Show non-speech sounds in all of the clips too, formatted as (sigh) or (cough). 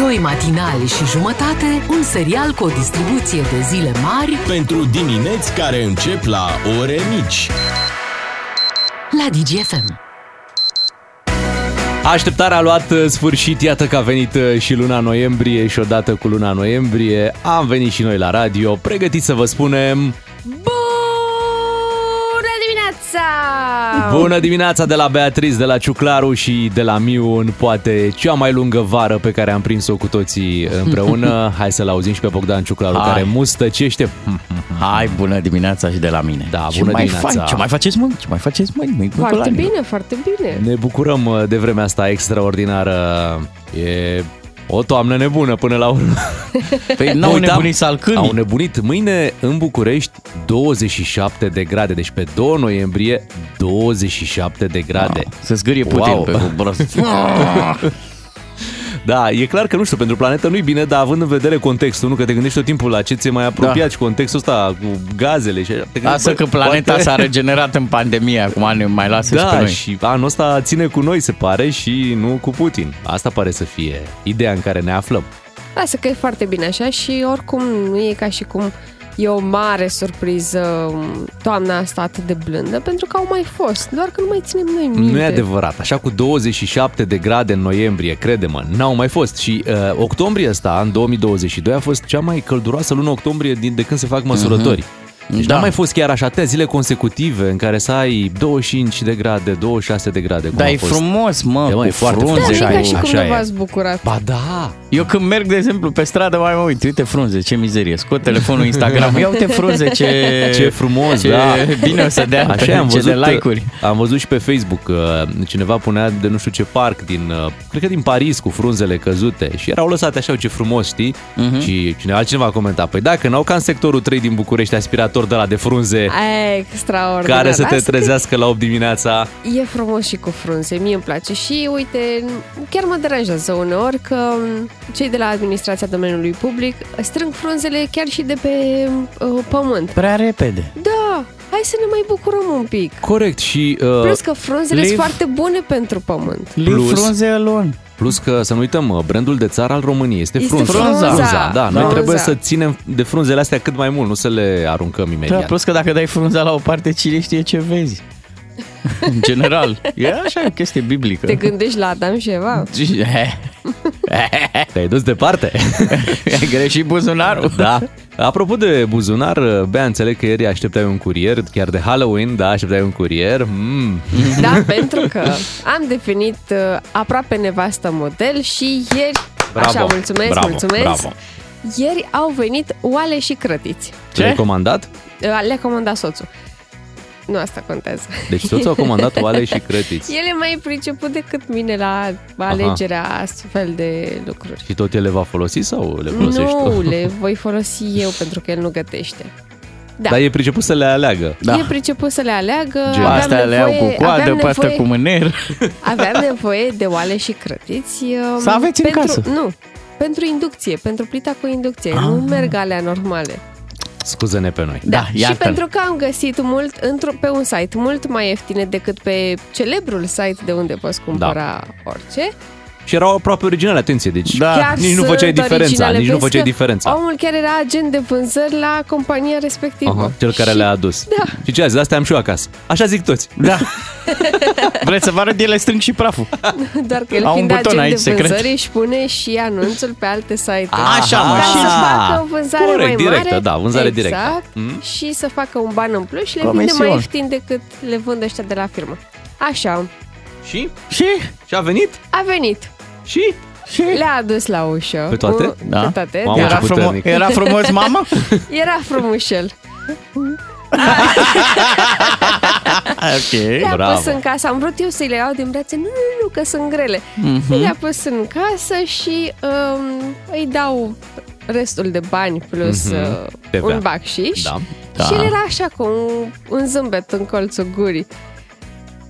Doi matinali și jumătate, un serial cu o distribuție de zile mari Pentru dimineți care încep la ore mici. la DGFM. Așteptarea a luat uh, sfârșit, iată că a venit uh, și luna noiembrie și odată cu luna noiembrie am venit și noi la radio, pregătiți să vă spunem Bună dimineața! Bună dimineața de la Beatriz, de la Ciuclaru și de la Miu în poate cea mai lungă vară pe care am prins-o cu toții împreună. (laughs) Hai să-l auzim și pe Bogdan Ciuclaru Hai. care mustăcește. Hai, bună dimineața și de la mine. Da, ce bună mai dimineața. Faci? Ce mai faceți, mă? Ce mai faceți, mă? Măi, bă, Foarte la mine. bine, foarte bine. Ne bucurăm uh, de vremea asta extraordinară. E o toamnă nebună până la urmă. (laughs) Păi Mă n-au uitam, nebunit salcânii. Au nebunit. Mâine în București 27 de grade. Deci pe 2 noiembrie 27 de grade. Se zgârie Putin Wow. pe (laughs) cu brost. (laughs) Da, e clar că nu știu, pentru planetă nu-i bine, dar având în vedere contextul, nu că te gândești tot timpul la ce ți-e mai apropiat Da. și contextul ăsta cu gazele și așa. Te gândești, Lasă bă, că planeta poate- s-a regenerat în pandemie, acum ne mai lasă și pe Da, noi. și anul ăsta ține cu noi, se pare, și nu cu Putin. Asta pare să fie ideea în care ne aflăm. Lasă că e foarte bine așa și oricum nu e ca și cum e o mare surpriză um, toamna asta atât de blândă, pentru că au mai fost, doar că nu mai ținem noi minte. Nu e adevărat. Așa cu 27 de grade în noiembrie, crede-mă, n-au mai fost. Și uh, octombrie ăsta, în 2022, a fost cea mai călduroasă lună octombrie din, de când se fac măsurători. Deci Da. n-a mai fost chiar așa atâtea zile consecutive în care să ai 25 de grade, 26 de grade. Cum Dar a e fost. frumos, mă, E, mă, e cu foarte frunze. frumos. Da, Așa e ca e, și cum așa nu e. v-ați bucurat. Ba da! Eu când merg, de exemplu, pe stradă, mai mă uit, uite frunze, ce mizerie, scot telefonul Instagram, ia uite frunze, ce, (laughs) Ce frumos, ce da. bine o să dea, Așa e, am ce văzut, de like-uri. am văzut și pe Facebook că cineva punea de nu știu ce parc din, uh, cred că din Paris cu frunzele căzute și erau lăsate așa, ce frumos, știi? Mhm. Și cineva, altcineva a comentat, păi dacă n-au ca în sectorul 3 din București aspirator de la de frunze E, extraordinar. care să te Lasă că trezească la 8 dimineața. E frumos și cu frunze, mie îmi place și uite, chiar mă deranjează uneori că m, cei de la administrația domeniului public strâng frunzele chiar și de pe uh, pământ. Prea repede. Da, hai să ne mai bucurăm un pic. Corect și uh, Plus că frunzele leave- sunt foarte bune pentru pământ. Leave Plus- frunze alone. Plus că să nu uităm, uh, brandul de țară al României este, Este frunza. frunza. frunza. Da, noi Frunza. trebuie să ținem de frunzele astea cât mai mult, nu să le aruncăm Da, imediat. plus că dacă dai frunza la o parte, cine știe ce vezi. În (laughs) general. E așa, o chestie biblică. Te gândești la Adam și Eva? (laughs) Te-ai dus departe. (laughs) Ai greșit buzunarul. Da. Apropo de buzunar, Bea, înțeleg că ieri așteptai un curier, chiar de Halloween, da, așteptai un curier. Mm. Da, pentru că am definit uh, aproape nevastă model și ieri, Bravo, așa, mulțumesc, bravo, mulțumesc, bravo. ieri au venit oale și crătiți. Ce? Ai comandat? Uh, Le-a comandat soțul. Nu asta contează. Deci toți au comandat oale și crătiți. El e mai priceput decât mine la alegerea astfel de lucruri. Și tot el le va folosi sau le folosești Nu, tu? le voi folosi eu pentru că el nu gătește. Da. Dar e priceput să le aleagă. Da. E priceput să le aleagă. Gen. aveam Astea le iau nevoie- cu coadă, aveam pe astea nevoie- cu mâner. Aveam nevoie de oale și crătiți. um, Să aveți în pentru, casă. Nu, pentru inducție, pentru plita cu inducție. Ah. Nu merg alea normale. Scuză-ne pe noi. Da, și iată. pentru că am găsit mult într- pe un site mult mai ieftine decât pe celebrul site de unde poți cumpăra Da. orice. Și erau aproape originale, atenție, deci Da. Chiar nici nu sunt făceai diferența, originale. nici nu Vezi făceai că diferența. Omul chiar era agent de vânzări la compania respectivă. Aha, cel care Și- le-a adus. Da. Și ce a zis, astea am și eu acasă. Așa zic toți. Da. (laughs) Vreți să vă arăt? Ele strâng și praful. (laughs) Doar că el Au un fiind buton agent aici, de secret. vânzări își pune și anunțul pe alte site-uri. Așa, mă, Ca și- să facă o vânzare Corect, mai directă, mare. da, vânzare directă. exact, Mm. Și să facă un ban în plus și le vinde Comision. mai ieftin decât le vând ăștia de la firmă. Așa, Și? Și? Și a venit? a venit. Și? Și? Le-a adus la ușă. Pe toate? Un- Da. Pe toate, Mamă, da. Era, ce frumo- puternic. era frumos, mama? (laughs) Era frumușel. (laughs) ok. Le-a Bravo. pus în casă. Am vrut eu să-i le iau din brațe. Nu, nu, nu, că sunt grele. Mhm. Le-a pus în casă și um, îi dau restul de bani plus Mhm. uh, TVA. un bacșiș. Da. Da. Și el era așa cu un, un zâmbet în colțul gurii.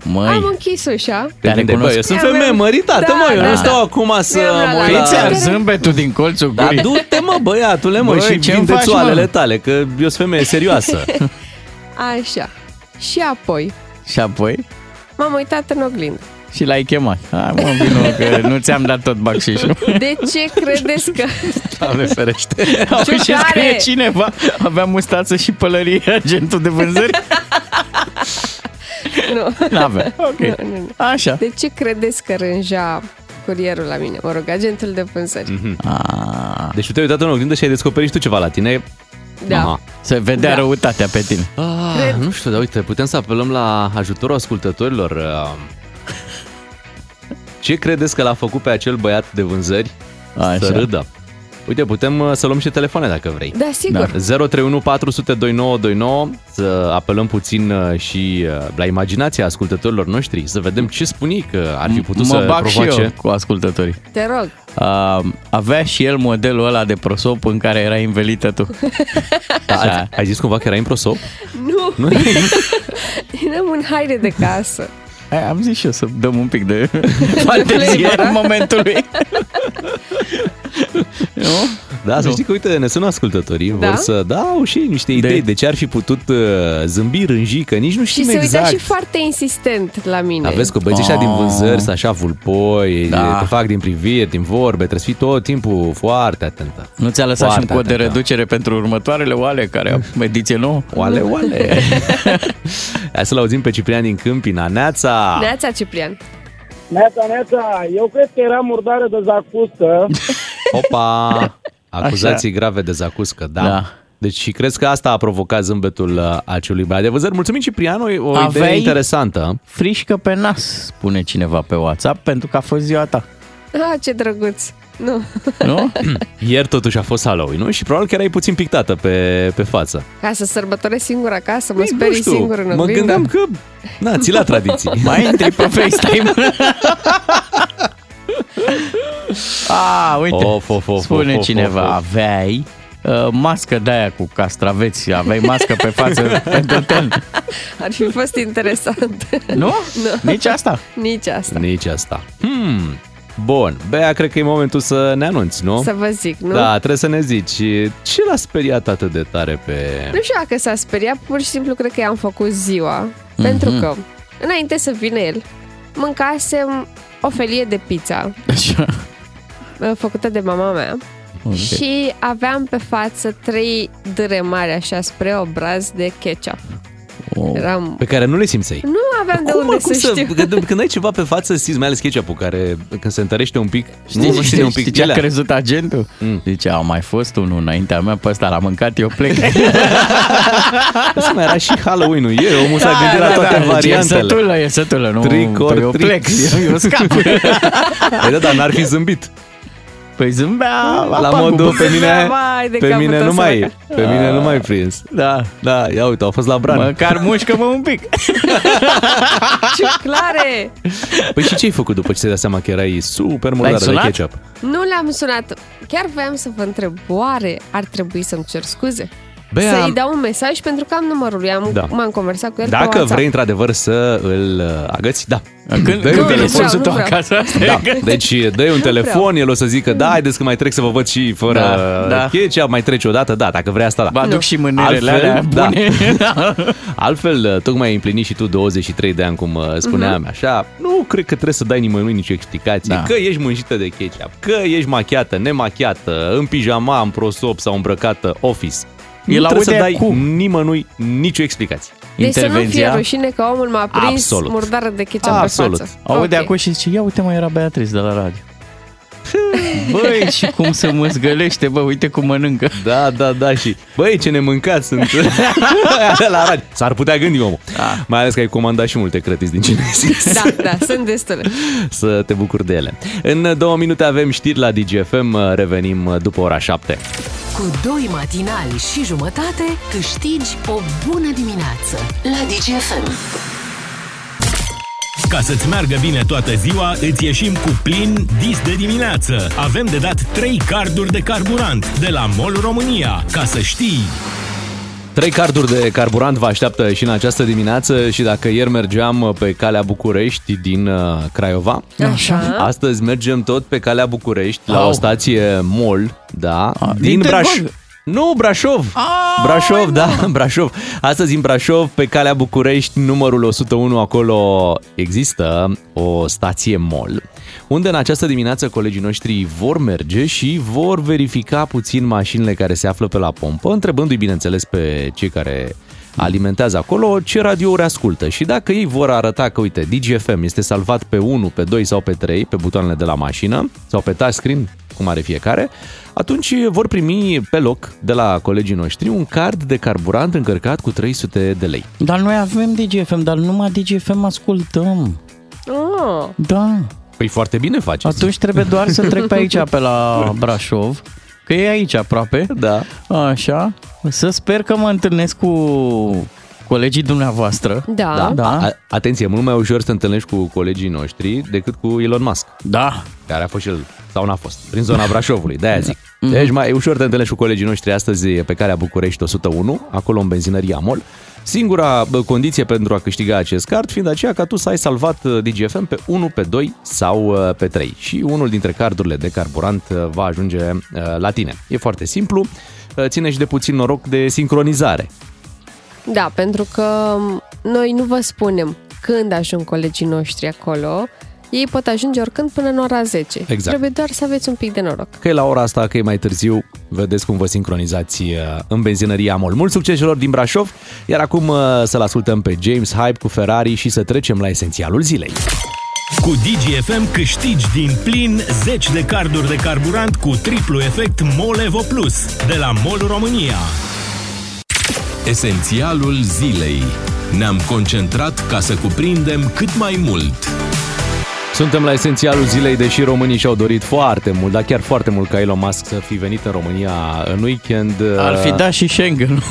Am Măi, închis ușa. Te Te gândeai, bă, recunosc. eu sunt Mi-am- femeie măritată, Da, mă, eu da. nu stau acum să Mi-am luat mă la uit Fiți la... ar zâmbetul din colțul Dar gurii. du-te, mă, băiatule, mă, Băi, și ce-mi vinde faci, mă? oalele tale, că eu sunt femeie serioasă. (laughs) Așa. Și apoi Și apoi? m-am uitat în oglindă. Și l-ai chemat. Hai mă, vină, că nu ți-am dat tot bacșișul. De ce credeți că... Doamne ferește. Auzi, și Ciucare! scrie cineva, avea mustață și pălărie, agentul de vânzări? (laughs) (laughs) Nu. N-avea. Ok. Nu, nu, nu. Așa. De ce credeți că rânja curierul la mine? Mă rog, agentul de vânzări. Mhm. A, Deci tu te-ai uitat în oglindă și ai descoperit și tu ceva la tine. Da. Aha. se vedea Da. răutatea pe tine. Ah, Cred. nu știu, dar uite, putem să apelăm la ajutorul ascultătorilor. Uh, Ce credeți că l-a făcut pe acel băiat de vânzări Așa. să râdă? Uite, putem uh, să luăm și telefoane dacă vrei. Da, sigur. 031 400 2929 să apelăm puțin uh, și uh, la imaginația ascultătorilor noștri, să vedem ce spuni că ar fi putut mă să bag și provoace. eu cu ascultătorii. Te rog. Uh, avea și el modelul ăla de prosop în care era învelită tu. Da, (laughs) Așa. ai, ai zis cumva că era în prosop? Nu, (laughs) Nu? (laughs) eram în haine de casă. Hai, am zis și eu să dăm un pic de fantezie Flavor, în momentului. nu? (laughs) Da, să Nu. știi că, uite, ne sună ascultătorii, Da? vor să dau și ei niște idei de, De- ce ar fi putut uh, zâmbi, rânji, că nici nu Și știm se exact. uita și foarte insistent la mine. Aveți că băieții ăștia din Oh. vânzări sunt așa vulpoi, Da. te fac din priviri, din vorbe, trebuie să fii tot timpul foarte atentă. Nu ți-a lăsat și un Foarte cod de atentă. reducere pentru următoarele oale care au ediție nouă? Oale, oale! (laughs) Hai să-l auzim pe Ciprian din Câmpina. Neața! Neața Ciprian. Neața, neața, eu cred că era murdare de zacuscă. (laughs) Opa! (laughs) Acuzații grave de zacuscă, da. Da. Deci și crezi că asta a provocat zâmbetul uh, acelui băiat de vânzări? Mulțumim, Ciprian, o, o idee Aveai- interesantă. Frișcă pe nas, spune cineva pe WhatsApp, pentru că a fost ziua ta. Ah, ce drăguț. Nu. Nu? (clears throat) Ieri totuși a fost Halloween, nu? Și probabil că erai puțin pictată pe, pe față. Ca să sărbătoresc singur acasă, mă Păi, nu sperii știu, singur în Mă oglindă. gândeam că, na, ții la (laughs) tradiții. Mai intri pe FaceTime. (laughs) (laughs) A, uite, Of, of, of, spune of, of, cineva, of, of. aveai uh, mască de aia cu castraveți, aveai mască pe față (laughs) pentru ten. Ar fi fost interesant. Nu? (laughs) Nu. Nici asta. Nici asta. Nici asta. Hmm, bun. Bea, cred că e momentul să ne anunți, nu? Să vă zic, nu? Da, trebuie să ne zici ce l-a speriat atât de tare pe... Nu știu dacă s-a speriat, pur și simplu cred că i-am făcut ziua. Pentru că, înainte să vină el, mâncasem o felie de pizza Așa. uh, făcută de mama mea Ok. și aveam pe față trei dâre mari așa spre obraz de ketchup. Oh. Eram... Pe care nu le simțeai. Nu aveam de Cum, unde mă, cum să, știu. Când, când ai ceva pe față, simți mai ales ketchup care când se întărește un pic, Știi, nu, nu știi, ține un pic știi ce a pielea. crezut agentul? Mm. Zice, a mai fost unul înaintea mea, pe ăsta l-am mâncat, eu plec. (laughs) Asta mai era și Halloween-ul ieri, omul s-a Da, gândit da, la toate da, variantele. E sătulă, e sătulă, nu, Trick or eu treat. plec, eu, eu scap. (laughs) Păi da, dar n-ar fi zâmbit. Păi zâmbea La apa modul cu- pe mine, Vai de pe capul mine tău, nu mai, săracă. pe mine nu mai prins. Da, Da, ia uite, au fost la bran. măcar mușcă-mă un pic. (laughs) Ciuclare! Păi și ce ai făcut după ce ți-ai dat seama că erai super murdară de sunat? ketchup? Nu le-am sunat. Chiar voiam să vă întreb, oare ar trebui să-mi cer scuze? Bea, Să-i dau un mesaj pentru că am numărul lui, am, Da. m-am conversat cu el pe dacă WhatsApp. vrei într-adevăr să îl uh, agăți, da. Când, Dă-i când un vine telefon. soțul Nu tău vreau. acasă, asta Da, e că- deci dă un telefon, el o să zică, da, haideți că mai trec să vă văd și fără Da, da. ketchup, mai treci o dată, da, dacă vrei asta, da. Vă aduc și mânerele Altfel, alea da. bune. (laughs) Altfel, uh, tocmai ai împlinit și tu 23 de ani, cum uh, spuneam, așa, nu cred că trebuie să dai nimănui nicio explicație, Da. că ești mânjită de ketchup, că ești machiată, nemachiată, în pijama, în prosop sau îmbrăcată office. Nu El trebuie să aude dai cum? nimănui nicio explicație. Deci să nu fie Intervenția. rușine că omul m-a prins Absolut. murdară de ketchup Absolut. pe față. Aude Ok. acum și zice, ia uite mă, era Beatrice de la radio. (laughs) Băi, și cum se măzgălește, bă, uite cum mănâncă. Da, da, da și Băi, ce ne mâncați sunt Aia (laughs) la radio S-ar putea gândi omul Da. Mai ales că ai comandat și multe crătiți din ce ne-ai zis Da, da, sunt destule. Să te bucuri de ele În două minute avem știri la DGFM Revenim după ora 7 Cu doi matinali și jumătate câștigi o bună dimineață la DGFM. Ca să-ți meargă bine toată ziua, îți ieșim cu plin dis de dimineață. Avem de dat 3 carduri de carburant de la MOL România. Ca să știi... Trei carduri de carburant vă așteaptă și în această dimineață și dacă ieri mergeam pe calea București din uh, Craiova, Așa. astăzi mergem tot pe calea București la Au. o stație MOL, da, A, din, din Braș, Târgoviște. Nu, Brașov! Ah, Brașov, da, (laughs) Brașov. Astăzi în Brașov, pe calea București, numărul 101, acolo există o stație mall, unde în această dimineață colegii noștri vor merge și vor verifica puțin mașinile care se află pe la pompă, întrebându-i, bineînțeles, pe cei care alimentează acolo ce radiouri ascultă și dacă ei vor arăta că, uite, DGFM este salvat pe 1, pe 2 sau pe 3, pe butoanele de la mașină sau pe touchscreen, cum are fiecare, atunci vor primi pe loc de la colegii noștri un card de carburant încărcat cu 300 de lei. Dar noi avem DGFM, dar numai DGFM ascultăm. Oh, Da. Păi foarte bine faceți. Atunci trebuie doar să trec pe aici, pe la Brașov, că e aici aproape. Da. Așa. Să sper că mă întâlnesc cu colegii dumneavoastră. da. Da, Da. A- atenție, e mult mai ușor să te întâlnești cu colegii noștri decât cu Elon Musk, Da. care a fost și el, sau n-a fost, prin zona Brașovului, de-aia zic. Deci mai e ușor să te întâlnești cu colegii noștri astăzi pe calea București 101, acolo în benzinăria Amol. Singura bă, condiție pentru a câștiga acest card fiind aceea ca tu să ai salvat uh, DGFM pe 1, pe 2 sau uh, pe 3 și unul dintre cardurile de carburant uh, va ajunge uh, la tine. E foarte simplu, uh, ține și de puțin noroc de sincronizare. Da, pentru că noi nu vă spunem când ajung colegii noștri acolo, ei pot ajunge oricând până în ora 10. Exact. Trebuie doar să aveți un pic de noroc. Că e la ora asta, că e mai târziu, vedeți cum vă sincronizați uh, în benzinăria Amol. Mult succes celor din Brașov, iar acum uh, să-l ascultăm pe James Hype cu Ferrari și să trecem la esențialul zilei. Cu DGFM câștigi din plin 10 de carduri de carburant cu triplu efect Molevo Plus de la MOL România. Esențialul zilei. Ne-am concentrat ca să cuprindem cât mai mult. Suntem la esențialul zilei, deși românii și-au dorit foarte mult, dar chiar foarte mult ca Elon Musk să fi venit în România în weekend. Ar fi Uh, dat și Schengen.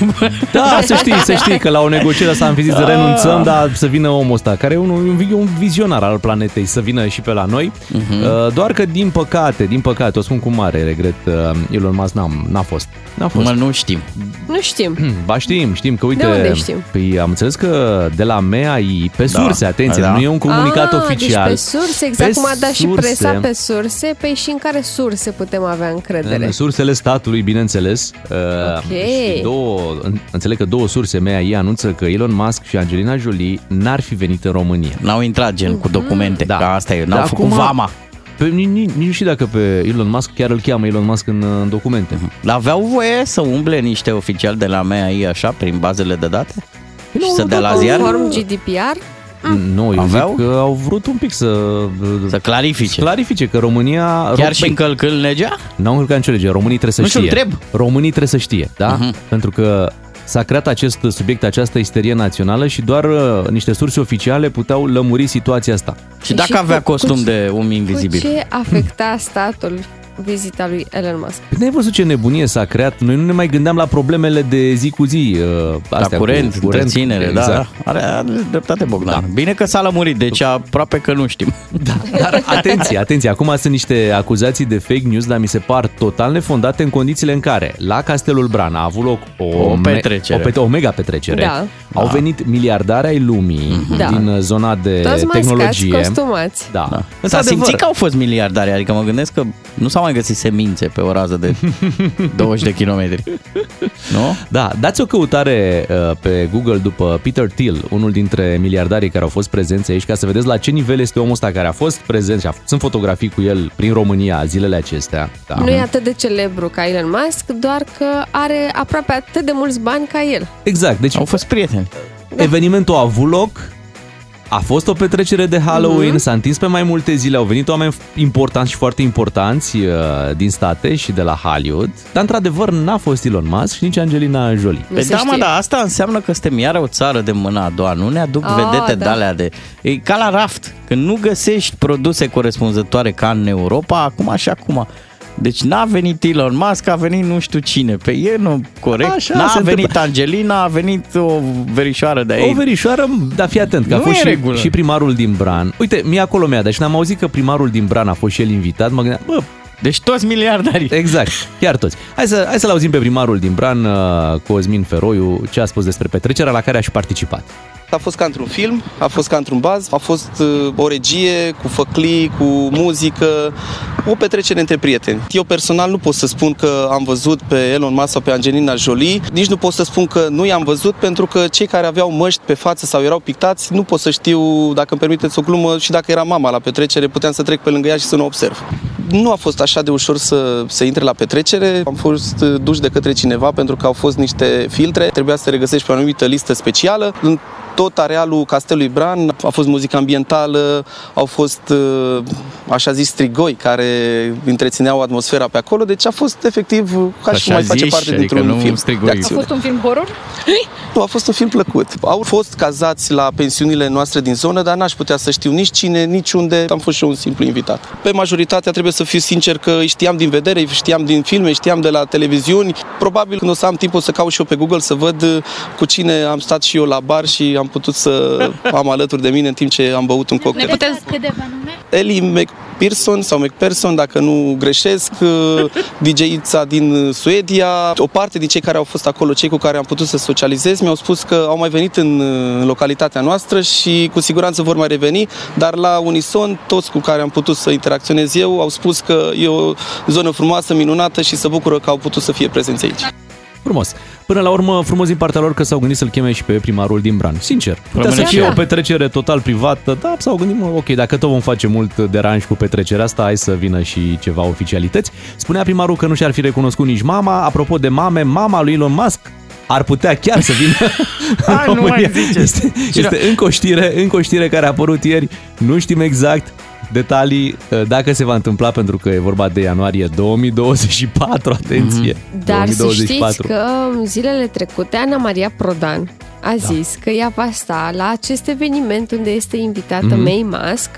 Da, să știi, să știi că la o negociere asta am fi zis să renunțăm, dar să vină omul ăsta, care e un, un, un vizionar al planetei, să vină și pe la noi. Uh-huh. Doar că, din păcate, din păcate, o spun cu mare regret, uh, Elon Musk n-a, n-a fost. N-a fost. Mă, nu știm. Nu știm. (clears throat) Ba știm, știm că uite... De unde știm? Păi am înțeles că de la MEAI, pe Da, surse, atenție, da. nu e un comunicat ah, oficial. Deci pe surse, exact Pe cum a dat și surse. presa pe surse, pe și în care surse putem avea încredere. În sursele statului, bineînțeles. Ok. Uh, și două, în- înțeleg că două surse MEAI anunță că Elon Musk și Angelina Jolie n-ar fi venit în România. N-au intrat gen cu documente, da. că asta e, n-au Dar făcut acum- vama. Pe, nici, nici nu știu dacă pe Elon Musk chiar îl cheamă Elon Musk în, în documente. Dar aveau voie să umble niște oficiali de la MEAI așa, prin bazele de date? Păi și să dea la ziar? Conform GDPR, Nu, eu Aveau? zic că au vrut un pic să, Să clarifice. să clarifice că România... Chiar Ro- și Băi, încălcând legea? N-au încălcat nicio lege, românii trebuie să Nu știu, știe. întreb. Românii trebuie să știe, da? Mhm. Pentru că s-a creat acest subiect, această isterie națională și doar uh, niște surse oficiale puteau lămuri situația asta. Și dacă Și cu- avea cu costum ce- de om cu invizibil? ce afecta statul vizita lui Elon Musk? Păi n-ai văzut ce nebunie s-a creat? Noi nu ne mai gândeam la problemele de zi cu zi. Uh, La astea curent, cu întreținere, exact. da, da. Are, are dreptate Bogdan. Da. Bine că s-a lămurit, deci aproape că nu știm. (laughs) Da, dar atenție, atenție, acum sunt niște acuzații de fake news, dar mi se par total nefondate în condițiile în care la Castelul Bran a avut loc o, O petrecere. o, pet- o mega petrecere. Da. Au venit miliardari ai lumii Da. din uh, zona de Toți mascați, tehnologie. costumați. Da. Da. S-a Într-adevăr, simțit că au fost miliardari, adică mă gândesc că nu s-au mai găsit semințe pe o rază de (laughs) 20 de kilometri. Nu? Da, dați o căutare uh, pe Google după Peter Thiel, unul dintre miliardarii care au fost prezenți aici, ca să vedeți la ce nivel este omul ăsta care a fost prezent și a, sunt fotografii cu el prin România zilele acestea. Da. Nu e atât de celebru ca Elon Musk, doar că are aproape atât de mulți bani ca el. Exact, deci Au fost prieteni. evenimentul a avut loc, a fost o petrecere de Halloween, Mhm. s-a întins pe mai multe zile, au venit oameni importanți și foarte importanți uh, din state și de la Hollywood, dar într-adevăr n-a fost Elon Musk și nici Angelina Jolie. Nu Păi se da, mă, știe. dar asta înseamnă că suntem iară o țară de mâna a doua, nu ne aduc Ah, vedete da. de-alea de... E ca la raft, când nu găsești produse corespunzătoare ca în Europa, acum și acum. Deci n-a venit Elon Musk, a venit nu știu cine. Pe e nu corect. Așa n-a se venit întâmplă. Angelina, a venit o verișoară de O aici. verișoară, dar fii atent, că a Nu fost e și, regulă. și primarul din Bran. Uite, mie acolo mi-a dat și n-am auzit că primarul din Bran a fost și el invitat, mă gândeam, bă, Deci toți miliardari. exact, chiar toți. Hai, să, hai să-l auzim pe primarul din Bran, uh, Cosmin Feroiu, ce a spus despre petrecerea la care a și participat. A fost ca într-un film, a fost ca într-un baz, a fost uh, o regie cu făclii, cu muzică, o petrecere între prieteni. Eu personal nu pot să spun că am văzut pe Elon Musk sau pe Angelina Jolie, nici nu pot să spun că nu i-am văzut pentru că cei care aveau măști pe față sau erau pictați, nu pot să știu, dacă îmi permiteți o glumă, și dacă era mama la petrecere, puteam să trec pe lângă ea și să nu observ. Nu a fost așa de ușor să, să intre la petrecere, am fost duși de către cineva pentru că au fost niște filtre, trebuia să regăsești pe o anumită listă specială. În tot arealul Castelului Bran a fost muzică ambientală, au fost, uh, așa zis, strigoi care întrețineau atmosfera pe acolo, deci a fost efectiv ca și cum mai face parte adică dintr-un film strigoi. de A acțiune. fost un film horror? Nu, a fost un film plăcut. Au fost cazați la pensiunile noastre din zonă, dar n-aș putea să știu nici cine, nici unde. Am fost și eu un simplu invitat. Pe majoritatea trebuie să fiu sincer că îi știam din vedere, îi știam din filme, îi știam de la televiziuni. Probabil când o să am timp o să caut și eu pe Google să văd uh, cu cine am stat și eu la bar și am putut să am alături de mine în timp ce am băut un Ne cocktail. puteți câteva nume? Ellie McPherson sau McPherson, dacă nu greșesc, uh, DJ-ița din Suedia. O parte din cei care au fost acolo, cei cu care am putut să socializez, mi-au spus că au mai venit în, uh, în localitatea noastră și cu siguranță vor mai reveni, dar la unison, toți cu care am putut să interacționez eu au spus că e o zonă frumoasă, minunată și se bucură că au putut să fie prezenți aici. Frumos. Până la urmă, frumos din partea lor că s-au gândit să-l cheme și pe primarul din Bran. Sincer, putea Rămâne să și fie eu. o petrecere total privată, da, s-au gândit, mă, ok, dacă tot vom face mult deranj cu petrecerea asta, hai să vină și ceva oficialități. Spunea primarul că nu și-ar fi recunoscut nici mama. Apropo de mame, mama lui Elon Musk ar putea chiar să vină (laughs) în Hai, nu mai România. ziceți. Este, este încă, o știre, încă o știre care a apărut ieri, nu știm exact detalii uh, dacă se va întâmpla pentru că e vorba de ianuarie 2024, atenție. Dar să 2024. știți că zilele trecute Ana Maria Prodan a zis că ea va sta la acest eveniment unde este invitată Mhm. May Musk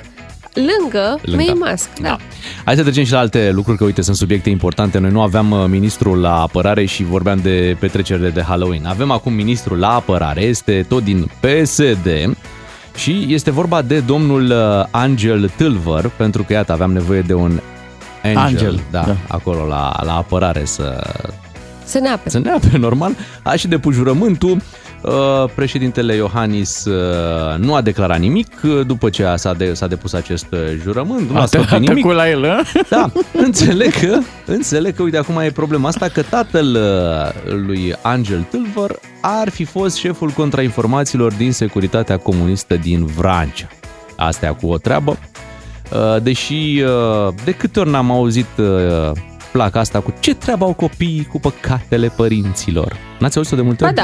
lângă, Lângă. May Musk. Da. Da. Hai să trecem și la alte lucruri, că uite, sunt subiecte importante. Noi nu aveam uh, ministrul la apărare și vorbeam de petrecerile de Halloween. Avem acum ministrul la apărare, este tot din PSD și este vorba de domnul uh, Angel Tâlvăr, pentru că, iată, aveam nevoie de un angel, Angel, da, da. acolo la, la apărare să, Să ne apere. să ne apere normal. A și depus jurământul. Uh, Președintele Iohannis uh, nu a declarat nimic uh, după ce a, s-a, de, s-a depus acest uh, jurământ. Nu a, A spus nimic. tăcut la el, a? Da, înțeleg că, înțeleg că, uite, acum e problema asta, că tatăl uh, lui Angel Tâlvăr ar fi fost șeful contrainformațiilor din securitatea comunistă din Vrancea. Asta e cu o treabă. Uh, Deși uh, de câte ori n-am auzit uh, placa asta cu ce treabă au copiii cu păcatele părinților. N-ați auzit-o de multe Ba ori? da.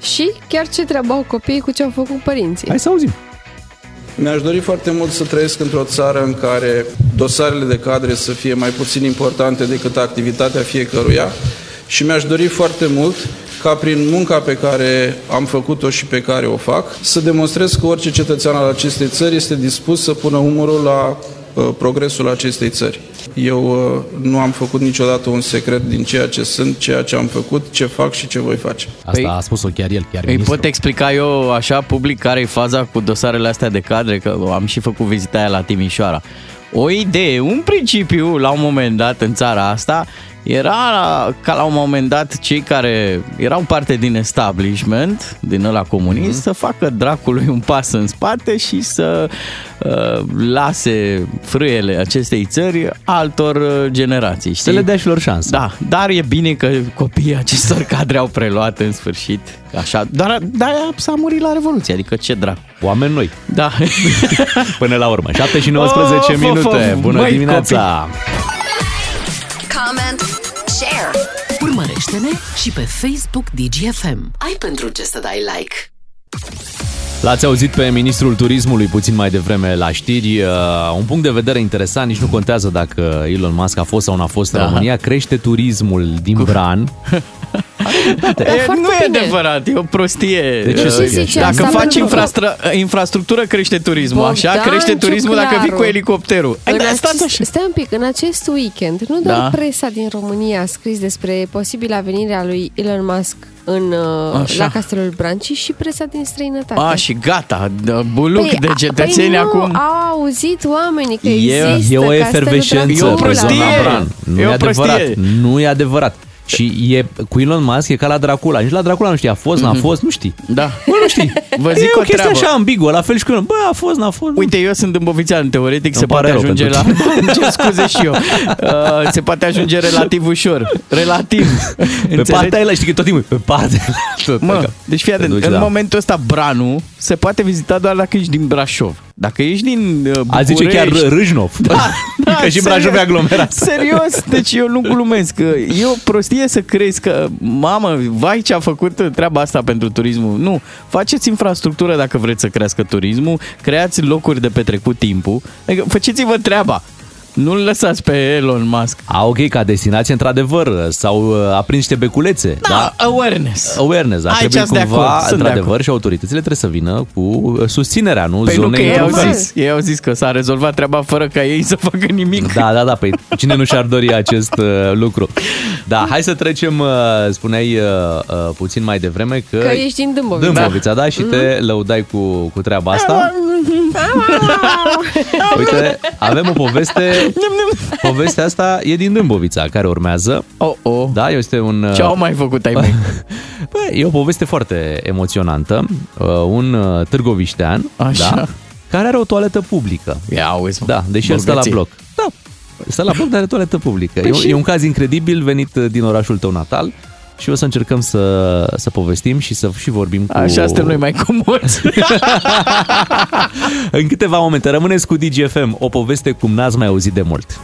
Și chiar ce treabă au copiii cu ce au făcut părinții. Hai să auzim. Mi-aș dori foarte mult să trăiesc într-o țară în care dosarele de cadre să fie mai puțin importante decât activitatea fiecăruia și mi-aș dori foarte mult ca prin munca pe care am făcut-o și pe care o fac, să demonstrez că orice cetățean al acestei țări este dispus să pună umărul la uh, progresul acestei țări. Eu uh, nu am făcut niciodată un secret din ceea ce sunt, ceea ce am făcut, ce fac și ce voi face. Asta Păi- a spus-o chiar el, chiar Îi ministrul. pot explica eu așa public care e faza cu dosarele astea de cadre, că am și făcut vizita aia la Timișoara. O idee, un principiu la un moment dat în țara asta era ca la un moment dat cei care erau parte din establishment, din ăla comunist, mm-hmm. să facă dracului un pas în spate și să uh, lase frâiele acestei țări altor uh, generații. Știi? Să le dea și lor șansă. Da, dar e bine că copiii acestor (laughs) cadre au preluat în sfârșit. Așa, dar de s-a murit la Revoluție, adică ce dracu. Oameni noi. Da. (laughs) Până la urmă. 7 și 19 Of, of, minute. of. Bună Măi, dimineața! Comment, share. Urmărește-ne și pe Facebook DGFM. Ai pentru ce să dai like. L-ați auzit pe ministrul turismului puțin mai devreme la știri. Uh, un punct de vedere interesant, nici nu contează dacă Elon Musk a fost sau n-a fost în Da. România. Crește turismul din Bran. Da, (laughs) E, foarte nu e bine. adevărat, e o prostie. De ce să Uh, fie așa? Dacă Asta faci pentru că- infrastru- infrastructură, crește turismul, așa? Bogdan Crește turismul dacă vii cu Ciuclaru. elicopterul. Ai, În da, acest, stați așa. stai un pic, în acest weekend, nu doar Da. presa din România a scris despre posibila venire a lui Elon Musk în, uh, Așa. la Castelul Bran, ci și presa din străinătate. A, și gata, d- buluc de cetățeni păi acum. Nu, au auzit oamenii că E- există e o Castelul efervescență E o Dracula. pe zona prostie. Bran. Nu E e, o adevărat. prostie. Nu e adevărat. Și e, cu Elon Musk e ca la Dracula. Nici la Dracula nu știi, a fost, n-a fost, nu știi. Da. Bă, nu știi. Vă zic e o o chestie treabă. așa ambiguă, la fel și cu Elon. Bă, a fost, n-a fost. Uite, eu sunt îmbovițean, teoretic Îmi se pare poate rău ajunge la... pentru Îmi cer scuze și eu. Uh, se poate ajunge relativ ușor. Relativ. Pe Înțelegi? partea aia, știi că tot timpul, pe partea aia, tot. Mă, Că- deci fii atent, te duci, în da. momentul ăsta Branu se poate vizita doar dacă ești din Brașov. Dacă ești din uh, A zice chiar București- Râșnov. Da, (laughs) da, că și Brașov e aglomerat. Serios, deci eu nu glumesc. că E o prostie să crezi că, mamă, vai ce a făcut treaba asta pentru turismul. Nu, faceți infrastructură dacă vreți să crească turismul, creați locuri de petrecut timpul, adică faceți-vă treaba. Nu-l lăsați pe Elon Musk. A, ok, ca destinație, într-adevăr, s-au uh, aprins niște beculețe. Da, awareness. Awareness, dar Aici trebuie sunt de cumva, acord, sunt de într-adevăr, acord. și autoritățile trebuie să vină cu uh, susținerea, nu? Păi nu, că zonei ei au într-un fel. zis, ei au zis că s-a rezolvat treaba fără ca ei (laughs) să facă nimic. Da, da, da, păi cine nu și-ar dori acest uh, lucru? Da, hai să trecem, uh, spuneai uh, uh, puțin mai devreme că... Că ești din Dâmbovița. Dâmbovița, da, și te lăudai cu, cu treaba asta. Uite, avem o poveste, povestea asta e din Dâmbovița, care urmează. Oh, oh. Da, este un... uh, Ce au mai făcut ai mei? (laughs) Bă, e o poveste foarte emoționantă. Uh, Un uh, târgoviștean, Așa. da, care are o toaletă publică. Ia auzi, mă. Da, deși el stă la Bogăție. bloc. Da, stă la bloc, dar are toaletă publică. Păi e, și- e un caz incredibil venit uh, din orașul tău natal și o să încercăm să, să povestim și să și vorbim cu... Așa suntem noi mai comozi. (laughs) În câteva momente rămâneți cu DGFM, o poveste cum n-ați mai auzit de mult.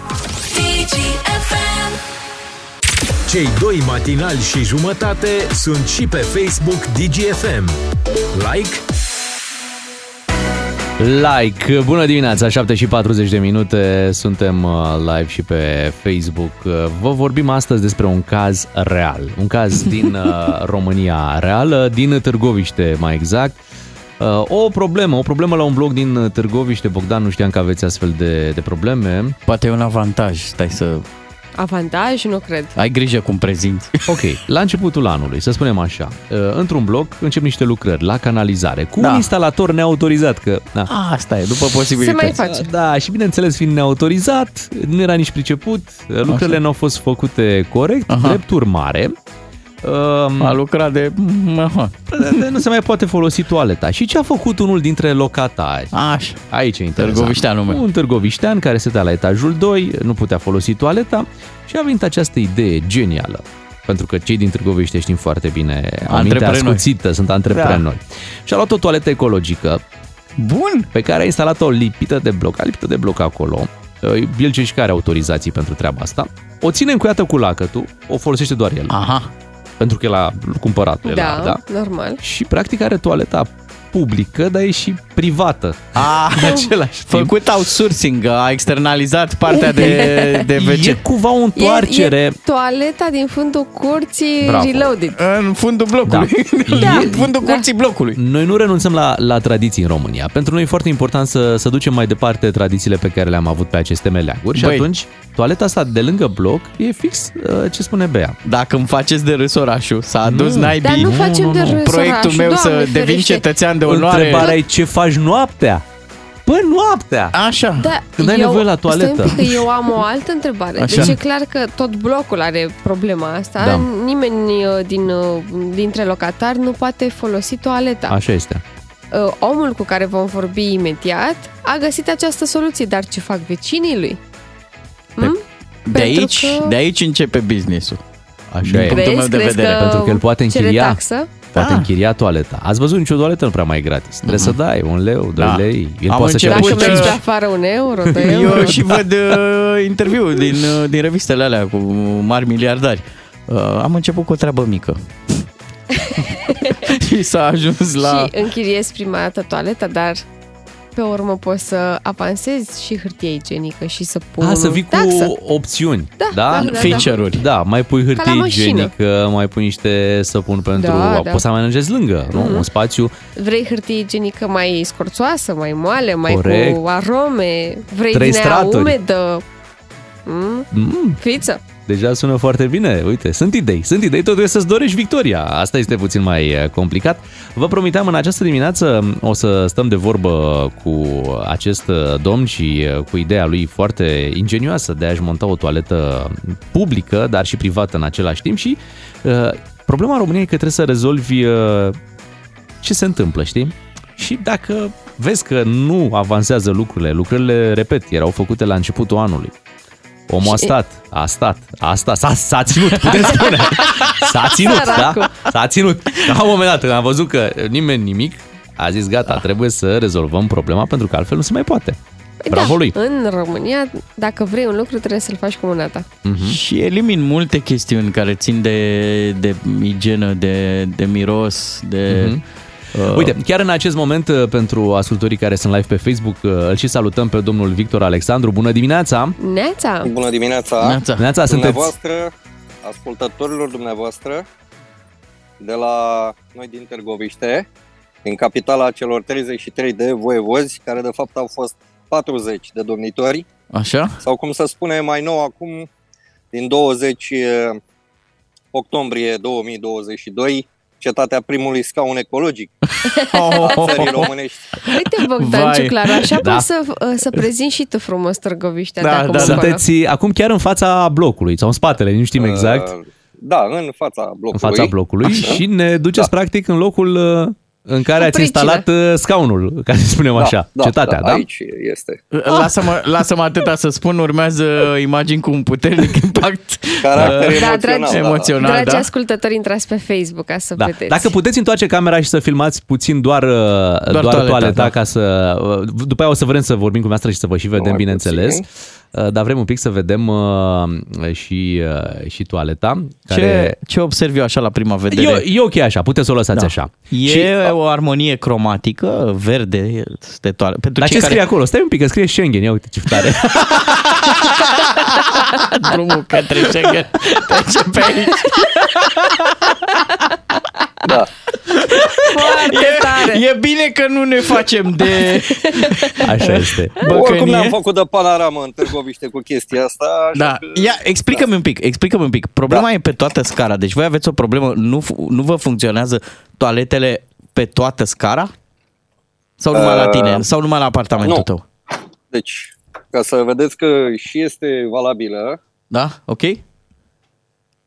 Cei doi matinali și jumătate sunt și pe Facebook DGFM. Like, Like, bună dimineața, 7 și 40 de minute, suntem uh, live și pe Facebook. Uh, Vă vorbim astăzi despre un caz real, un caz (laughs) din uh, România reală, din Târgoviște mai exact. Uh, O problemă, o problemă la un blog din Târgoviște, Bogdan, nu știam că aveți astfel de, de probleme. Poate e un avantaj, stai să Avantaj? Nu cred. ai grijă cum prezinți. (laughs) Ok, la începutul anului, să spunem așa, uh, într-un blog încep niște lucrări la canalizare cu Da. un instalator neautorizat, că... Da. Asta e, după Se posibilități. mai face. Da, și bineînțeles, fiind neautorizat, nu era nici priceput, lucrurile nu au fost făcute corect, Aha. drept urmare. Um, A lucrat de... Aha. nu se mai poate folosi toaleta. Și ce a făcut unul dintre locatari? Așa. Aici e interesant. Târgovișteanul meu. Un târgoviștean care stătea la etajul 2, nu putea folosi toaleta și a venit această idee genială. Pentru că cei din Târgoviște știm foarte bine, aminte Antreprenori. ascuțită, sunt antreprenori. Da. Și a luat o toaletă ecologică Bun. pe care a instalat-o lipită de bloc, a lipită de bloc acolo. Uh, El ce și care autorizații pentru treaba asta. O ține încuiată cu lacătul, o folosește doar el. Aha. Pentru că el a cumpărat-o, el Da, are, da? normal. Și practic are toaleta publică, dar e și privată. A, În același timp. făcut outsourcing, a externalizat partea de, de E WC. cumva o întoarcere... E, e toaleta din fundul curții Bravo. reloaded. În fundul blocului. Da. (laughs) Da. E- în fundul Da. curții blocului. Noi nu renunțăm la, la tradiții în România. Pentru noi e foarte important să, să ducem mai departe tradițiile pe care le-am avut pe aceste meleaguri și Băi. atunci toaleta asta de lângă bloc e fix uh, ce spune Bea. Dacă îmi faceți de râs orașul, s-a adus Nu. naibii. Dar nu facem de râs Proiectul orașul, meu să Doamne devin ferește. cetățean de onoare. Întrebarea e ce faci noaptea? Bă, noaptea! Așa. Da, Când ai eu, nevoie la toaletă. Stai un pic, că eu am o altă întrebare. Așa. Deci e clar că tot blocul are problema asta. Da. Nimeni uh, din, uh, dintre locatari nu poate folosi toaleta. Așa este. Uh, Omul cu care vom vorbi imediat a găsit această soluție, dar ce fac vecinii lui? Hmm? De Pentru aici, că- de aici începe business-ul. Așa Din e. punctul meu de crezi vedere. că Pentru că el poate cere închiria. taxă? Poate Da. închiria toaleta. Ați văzut nicio toaletă nu prea mai e gratis. Trebuie să dai un leu, doi Da. lei. El Am poate să ceară început, și Dacă Uite, mergi pe afară un euro, doi (laughs) Eu euro. și văd (laughs) uh, interviuri din, uh, din revistele alea cu mari miliardari. Uh, am început cu o treabă mică. (laughs) și s-a ajuns la... Și închiriezi prima dată toaleta, dar pe urmă poți să avansezi și hârtie igienică și să pui A, să un vii cu taxă. opțiuni. Da, da? da, da. feature-uri. Da, mai pui Ca hârtie la mașină. igienică, mai pui niște săpun pentru... Da, da. Poți să amenajezi lângă, nu? Mhm. Un spațiu. Vrei hârtie igienică mai scorțoasă, mai moale, mai Corect. cu arome, vrei Trei din aia straturi. umedă. Mm? Mm, Fiță. Deja sună foarte bine. Uite, sunt idei. Sunt idei, totuși să-ți dorești victoria. Asta este puțin mai eh, complicat. Vă promiteam în această dimineață o să stăm de vorbă cu acest eh, domn și eh, cu ideea lui foarte ingenioasă de a-și monta o toaletă publică, dar și privată în același timp și uh, problema României e că trebuie să rezolvi uh, ce se întâmplă, știi? Și dacă vezi că nu avansează lucrurile, lucrurile, repet, erau făcute la începutul anului. Omul a stat, a stat, a stat, s-a, s-a ținut, putem spune. S-a (laughs) ținut, Săracul. da? S-a ținut. La un moment dat, când am văzut că nimeni nimic, a zis gata, trebuie să rezolvăm problema pentru că altfel nu se mai poate. Păi Bravo da, lui. în România, dacă vrei un lucru, trebuie să-l faci cu mâna ta. Mhm. Și elimin multe chestiuni care țin de, de igienă, de, de miros, de... Mhm. Uh, Uite, chiar în acest moment, uh, pentru ascultorii care sunt live pe Facebook, uh, îl și salutăm pe domnul Victor Alexandru. Bună dimineața! Neața! Bună dimineața! Neața. Neața, sunteți... Dumneavoastră, ascultătorilor dumneavoastră, de la noi din Târgoviște, din capitala celor 33 de voievozi, care de fapt au fost 40 de domnitori, Așa? sau cum să spune mai nou acum, din 20 eh, octombrie 2022, cetatea primului scaun ecologic (laughs) a țării românești. Uite, Bogdan Vai. Ciuclaru, așa Da. poți să, să prezinți și tu frumos Târgoviștea Da, de acum da, încolo. Sunteți acum chiar în fața blocului sau în spatele, nu știm exact, Uh, Da, în fața blocului. în fața blocului Așa. și ne duceți Da. practic în locul uh, în care Cu ați pricină. instalat uh, scaunul, (laughs) ca să spunem așa, cetatea, da? Aici este. Lasă-mă, lasă-mă atâta să spun, urmează (laughs) imagini cu un puternic impact Caracter uh, Da, emoțional. dragi- da. emoțional, Dragi da? ascultători, intrați pe Facebook ca să Da. vedeți. Dacă puteți întoarce camera și să filmați puțin doar, doar, doar toaleta, toaleta, toaleta da. ca să... uh, După aia o să vrem să vorbim cu noastră și să vă și vedem, mai bineînțeles. puțin. Uh, Dar vrem un pic să vedem uh, și, uh, și toaleta. Ce, Care... ce observ eu așa la prima vedere? E, e ok așa, puteți să o lăsați Da. așa. E Și, o armonie cromatică, verde, de toale. Pentru dar ce cei scrie care... acolo? Stai un pic, că scrie Schengen. Ia uite ce tare. (laughs) Drumul către Schengen (laughs) trece pe aici. (laughs) Da. Foarte tare! E, e bine că nu ne facem de Așa este. Oricum ne-am băcănie. făcut de panoramă în Târgoviște cu chestia asta. Așa Da, că... ia, explică-mi un pic, explică-mi un pic. Problema Da. e pe toată scara, deci voi aveți o problemă, nu, fu- nu vă funcționează toaletele pe toată scara? Sau numai la Uh, tine? Sau numai la apartamentul nu. tău? Deci, ca să vedeți că și este valabilă, Da? Ok?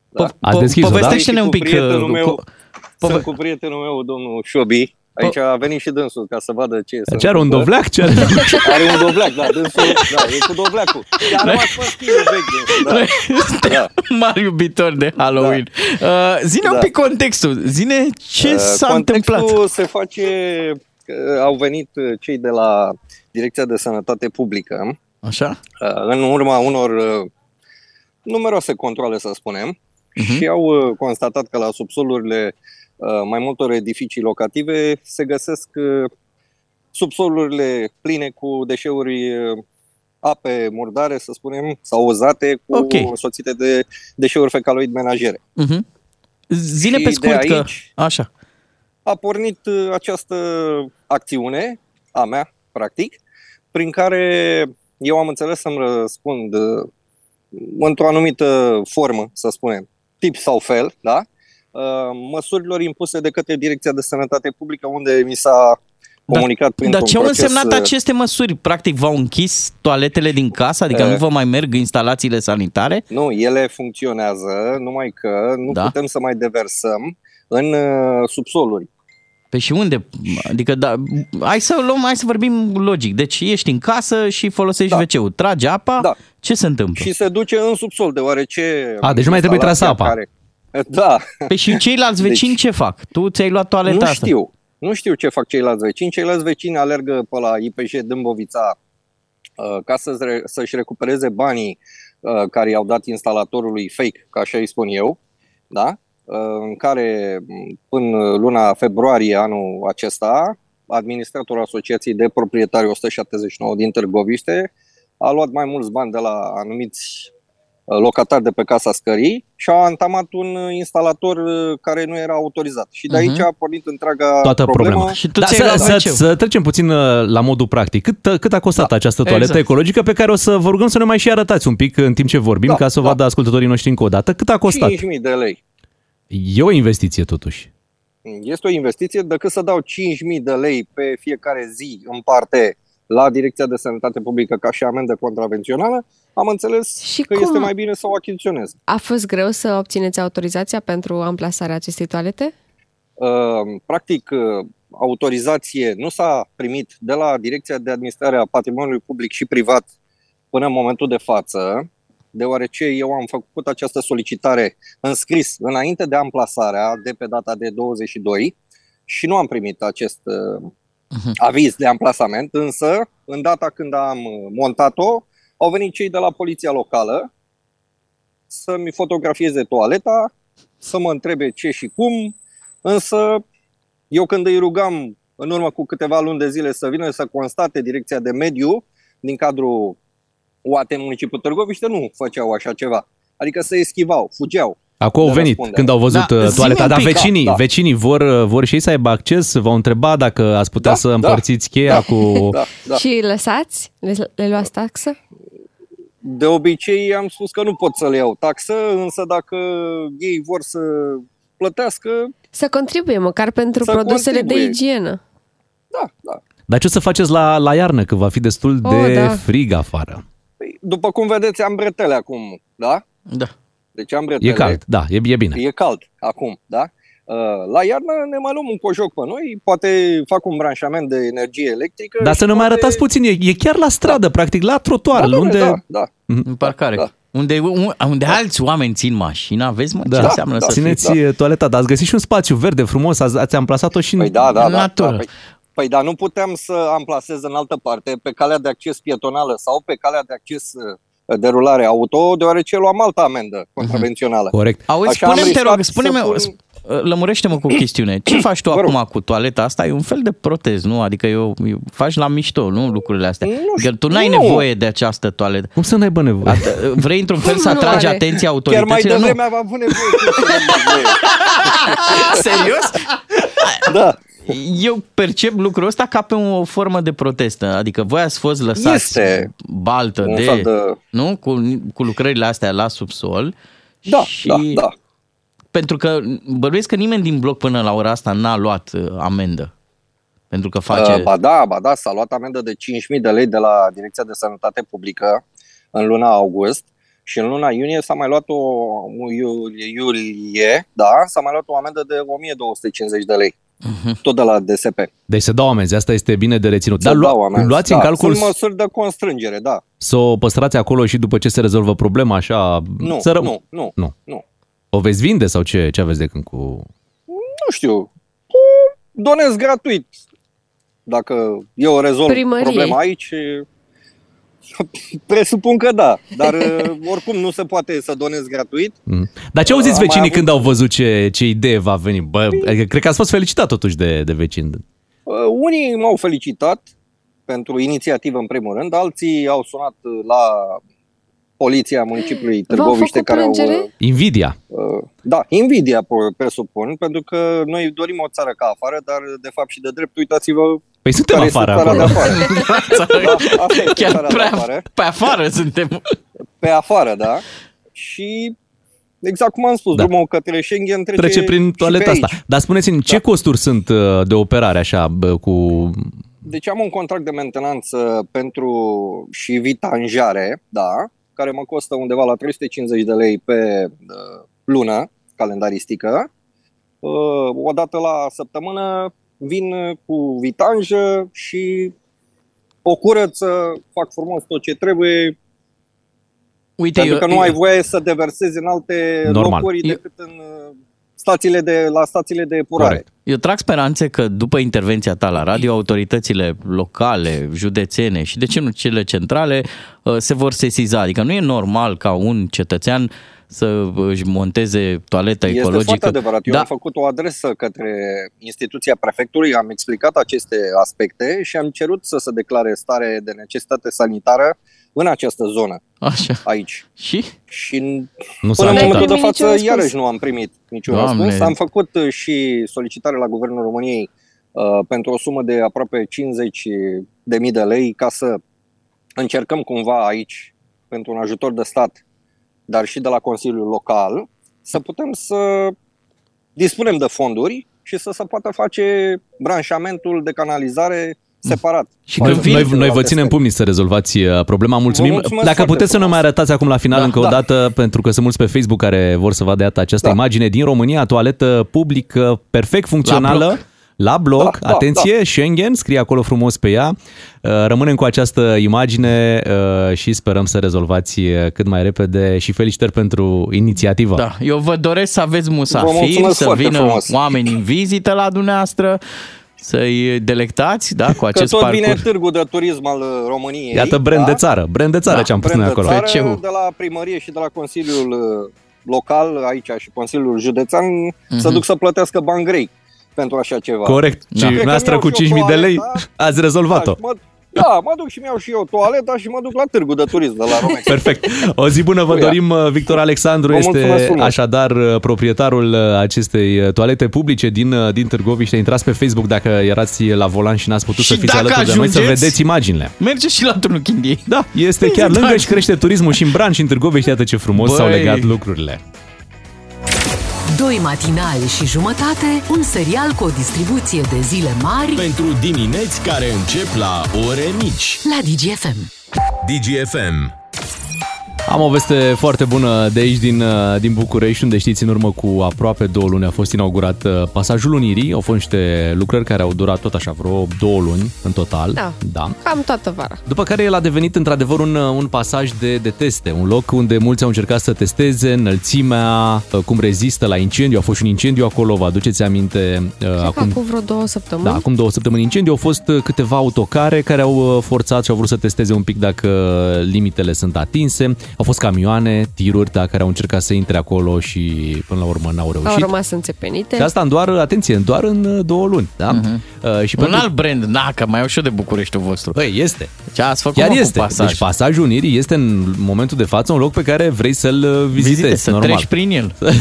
Da. Po- Ați po- deschis-o, da? Povestește-ne un Cu pic. prietenul uh, meu, cu- sunt pove- cu prietenul meu, domnul Șobi. Aici a venit și dânsul ca să vadă ce se Ce are un întâmplă. dovleac? Ce are? Are un dovleac, da, dânsul, da, e cu dovleacul. Și a rămas pe stilul vechi dânsul, da. da. Mari iubitori de Halloween. Uh, zine un Da. pic contextul. Zine ce Uh, s-a contextul întâmplat. se face, că au venit uh, cei de la Direcția de Sănătate Publică Așa? uh, în urma unor uh, numeroase controle, să spunem, Mhm. și au uh, constatat că la subsolurile uh, mai multor edificii locative se găsesc uh, subsolurile pline cu deșeuri uh, ape murdare, să spunem, sau uzate, cu Ok. însoțite de deșeuri fecaloid menajere. Uh-huh. Zine Și pe de scurt că... aici- Așa. a pornit uh, această acțiune a mea, practic, prin care eu am înțeles să-mi răspund uh, într-o anumită formă, să spunem, tip sau fel, da? Uh, măsurilor impuse de către Direcția de Sănătate Publică, unde mi s-a comunicat prin Dar ce au proces, însemnat uh, aceste măsuri? Practic v-au închis toaletele din casă? Adică Uh. nu vă mai merg instalațiile sanitare? Nu, ele funcționează, numai că nu Da. putem să mai deversăm în uh, subsoluri. Pe și unde? Adică, da, hai să luăm, hai să vorbim logic. Deci ești în casă și folosești Da. WC-ul. Tragi apa, Da. ce se întâmplă? Și se duce în subsol, deoarece... A, deci nu mai trebuie trasă instalația apa. Care... Da, Păi și ceilalți vecini Deci- ce fac? Tu ți-ai luat toaleta nu asta. știu. Nu știu ce fac ceilalți vecini. Ceilalți vecini alergă pe la IPJ Dâmbovița uh, ca să-și re- să-și recupereze banii uh, care i-au dat instalatorului fake, ca așa îi spun eu, da? Uh, în care m, până luna februarie anul acesta, administratorul Asociației de Proprietari 179 din Târgoviște a luat mai mulți bani de la anumiți uh, locatari de pe casa scării și au antamat un uh, instalator uh, care nu era autorizat. Și de aici a pornit întreaga Toată problemă. problema. Și tu da, ți-ai să, luat să, wc să trecem puțin uh, la modul practic. Cât, cât a costat da. această toaletă Exact. ecologică pe care o să vă rugăm să ne mai și arătați un pic în timp ce vorbim, Da, ca să o da. vadă ascultătorii noștri încă o dată. Cât a costat? 5.000 de lei. E o investiție totuși. Este o investiție decât să dau 5.000 de lei pe fiecare zi în parte la Direcția de Sănătate Publică ca și amendă contravențională, am înțeles Și că cum? este mai bine să o achiziționez. A fost greu să obțineți autorizația pentru amplasarea acestei toalete? Uh, Practic, uh, autorizație nu s-a primit de la Direcția de Administrare a Patrimoniului Public și Privat până în momentul de față, deoarece eu am făcut această solicitare în scris înainte de amplasarea de pe data de 22 și nu am primit acest uh, aviz de amplasament, însă în data când am uh, montat-o, au venit cei de la poliția locală să-mi fotografieze toaleta, să mă întrebe ce și cum, însă eu când îi rugam în urmă cu câteva luni de zile să vină să constate direcția de mediu din cadrul UAT în municipiul Târgoviște, nu făceau așa ceva. Adică se eschivau, fugeau. Acum au de venit răspundere. când au văzut Da, da, zi-mi toaleta, un dar pic. vecinii, Da, da. vecinii vor, vor și ei să aibă acces, v-au întrebat dacă ați putea Da, să da. împărțiți cheia Da, cu... (laughs) Da, da. Și lăsați? Le, le luați taxă? De obicei am spus că nu pot să le iau taxă, însă dacă ei vor să plătească, Să contribuie măcar pentru Să produsele de contribuie. igienă. da, da. Dar ce o să faceți la, la iarnă, că va fi destul Oh, de da. frig afară? Păi, După cum vedeți, am bretele acum, da? Da. Deci am bretele. E cald, da, e, e bine. E cald acum, da? Uh, La iarnă ne mai luăm un cojoc pe noi, poate fac un branșament de energie electrică. Dar și să ne mai poate- arătați puțin, e, e chiar la stradă, practic, la trotuar, Da, da, unde... da, da. În parcare. da. Unde, un- unde alți oameni țin mașina, vezi mă Da. ce Da, înseamnă da. să fii... Țineți da. toaleta, dar ați găsit și un spațiu verde frumos, ați, ați amplasat-o și în... Păi da, da, da. natură. da păi, păi da, nu puteam să amplasez în altă parte, pe calea de acces pietonală sau pe calea de acces uh, de rulare auto, deoarece luam altă amendă contravențională. Corect. Auzi, Așa am spune-mi, te rog, riscat spune-mi, să pun- sp- lămurește-mă cu o (clears throat) chestiune. Ce faci tu Vă rog. acum cu toaleta asta? E un fel de protez, nu? Adică eu, eu faci la mișto, nu? Lucrurile astea. Nu știu, Adică tu n-ai nu. nevoie de această toaletă. Cum să n-aibă nevoie? Vrei într-un fel să Nu atragi are. atenția Chiar mai autorităților? devreme am avut nevoie. cum să nu am nevoie. Serios? Da. Eu percep lucrul ăsta ca pe o formă de protest. Adică voi ați fost lăsați Este baltă un de, fel de- Nu? Cu, cu lucrările astea la subsol. Da, și da, da. Pentru că bănuiesc că nimeni din bloc până la ora asta n-a luat uh, amendă. Pentru că face... Uh, Ba da, ba da, s-a luat amendă de 5.000 de lei de la Direcția de Sănătate Publică în luna august și în luna iunie s-a mai luat o iulie, iulie da, s-a mai luat o amendă de 1.250 de lei. Tot de la DSP. Deci se dau amenzi, asta este bine de reținut. Se Dar dau lua, amenzi, luați da. în calcul Sunt măsuri de constrângere, da. să o păstrați acolo și după ce se rezolvă problema, așa... Nu, să răm- nu, nu, nu. nu. O veți vinde sau ce, ce aveți de când cu... Nu știu. Donez gratuit. Dacă eu rezolv Primărie. problema aici, (laughs) presupun că da. Dar (laughs) uh, oricum nu se poate să donez gratuit. Mm. Dar ce au zis Am mai vecinii avut- când au văzut ce, ce idee va veni? Bă, adică cred că ați fost felicitat totuși de, de vecini. Uh, Unii m-au felicitat pentru inițiativă în primul rând, alții au sunat uh, la poliția municipiului V-au Târgoviște făcut care au... plângere? uh, Invidia. uh, Da, invidia p- presupun, pentru că noi dorim o țară ca afară, dar de fapt și de drept, uitați-vă Păi suntem care este afară țara de acolo. afară. (laughs) Da, asta este Chiar țara de prea, afară. pe afară suntem. Pe afară, da. Și exact cum am spus, Da. da. drumul către Schengen trece, Trece prin și toaleta pe asta. aici. Dar spuneți-mi, ce costuri sunt uh, de operare așa bă, cu... Deci am un contract de mentenanță pentru și vitanjare, da, care mă costă undeva la 350 de lei pe uh, lună calendaristică. Uh, o dată la săptămână vin cu vitanjă și o curăță, fac frumos tot ce trebuie, Uite, pentru că eu, nu ai voie să deversezi în alte Normal. locuri Eu- decât în uh, stațiile de, la stațiile de epurare. Corect. Eu trag speranțe că după intervenția ta la radio, autoritățile locale, județene și de ce nu cele centrale uh, se vor sesiza. Adică nu e normal ca un cetățean să își monteze toaleta Este ecologică. foarte adevărat. Eu da, am făcut o adresă către instituția prefectului, am explicat aceste aspecte și am cerut să se declare stare de necesitate sanitară în această zonă, Așa. aici. Și? Și Nu s-a până în ajutat. momentul de Niciun față, răspuns. iarăși nu am primit niciun Doamne. răspuns. Am făcut uh, și solicitare la Guvernul României uh, pentru o sumă de aproape 50 de mii de lei ca să încercăm cumva aici, pentru un ajutor de stat, dar și de la Consiliul Local, să putem să dispunem de fonduri și să se poată face branșamentul de canalizare separat. Și Față noi, de noi, noi vă celelalte ținem stări. pumnii să rezolvați uh, problema. Mulțumim. Vă mulțumesc Dacă foarte puteți să ne frumos. mai arătați acum la final Da, încă o da. dată, pentru că sunt mulți pe Facebook care vor să vadă iată această Da. imagine din România, toaletă publică perfect funcțională. bloc. La bloc, Da, da, atenție, Schengen, scrie acolo frumos pe ea. Uh, Rămânem cu această imagine uh, și sperăm să rezolvați uh, cât mai repede și felicitări pentru inițiativă. Da, eu vă doresc să aveți Vă musafiri, mulțumesc să foarte vină frumos. oameni în vizită la dumneavoastră, să-i delectați, da, cu Că acest tot parcurs. vine târgul de turism al uh, României. Iată brand de țară, brand de țară Da, ce am pus brand noi de acolo. țară, FC-ul. de la primărie și de la Consiliul uh, Local aici și Consiliul Județean să duc să plătească bani grei pentru așa ceva. Corect. Da. Și Cred că noastră mi-au cu și o 5.000 de lei toaletă. ați rezolvat-o. Da, și mă, da, mă duc și mi-au și eu toaleta și mă duc la târgul de turism de la Romex. (laughs) Perfect. O zi bună vă Cu ea. dorim. Victor Alexandru Vă mulțumesc este frumos. așadar uh, proprietarul uh, acestei uh, toalete publice din, uh, din Târgoviște. Intrați pe Facebook dacă erați la volan și n-ați putut Și să fiți dacă alături de noi să ajungeți- vedeți imaginile. Merge și la turnul Chindiei. Da, este chiar Da. lângă și crește turismul și în Branș și în Târgoviște. Iată ce frumos Băi. s-au legat lucrurile. Doi matinali și jumătate, un serial cu o distribuție de zile mari Pentru dimineți care încep la ore mici. la DGFM. DGFM. Am o veste foarte bună de aici din, uh, din București, unde știți, în urmă cu aproape două luni a fost inaugurat uh, pasajul Unirii. Au fost niște lucrări care au durat tot așa vreo două luni în total. Da. da. Cam toată vara. După care el a devenit într-adevăr un, un pasaj de, de teste, un loc unde mulți au încercat să testeze înălțimea, cum rezistă la incendiu. A fost și un incendiu acolo, vă aduceți aminte? uh, Cred că acum vreo două săptămâni. da, acum două săptămâni incendiu au fost uh, câteva autocare care au uh, forțat și au vrut să testeze un pic dacă limitele sunt atinse. Au fost camioane, tiruri, da, care au încercat să intre acolo și până la urmă n-au Au reușit. rămas înțepenite. Și asta în doar, atenție, în doar în uh, două luni. Da? Uh, și Un pentru... alt brand, na, că mai au și eu de Bucureștiul vostru. Băi, este. Ce ați făcut Chiar mă, este. cu pasaj? Deci pasajul Unirii este în momentul de față un loc pe care vrei să-l uh, vizitezi, Vizite, să normal. treci prin el. (laughs)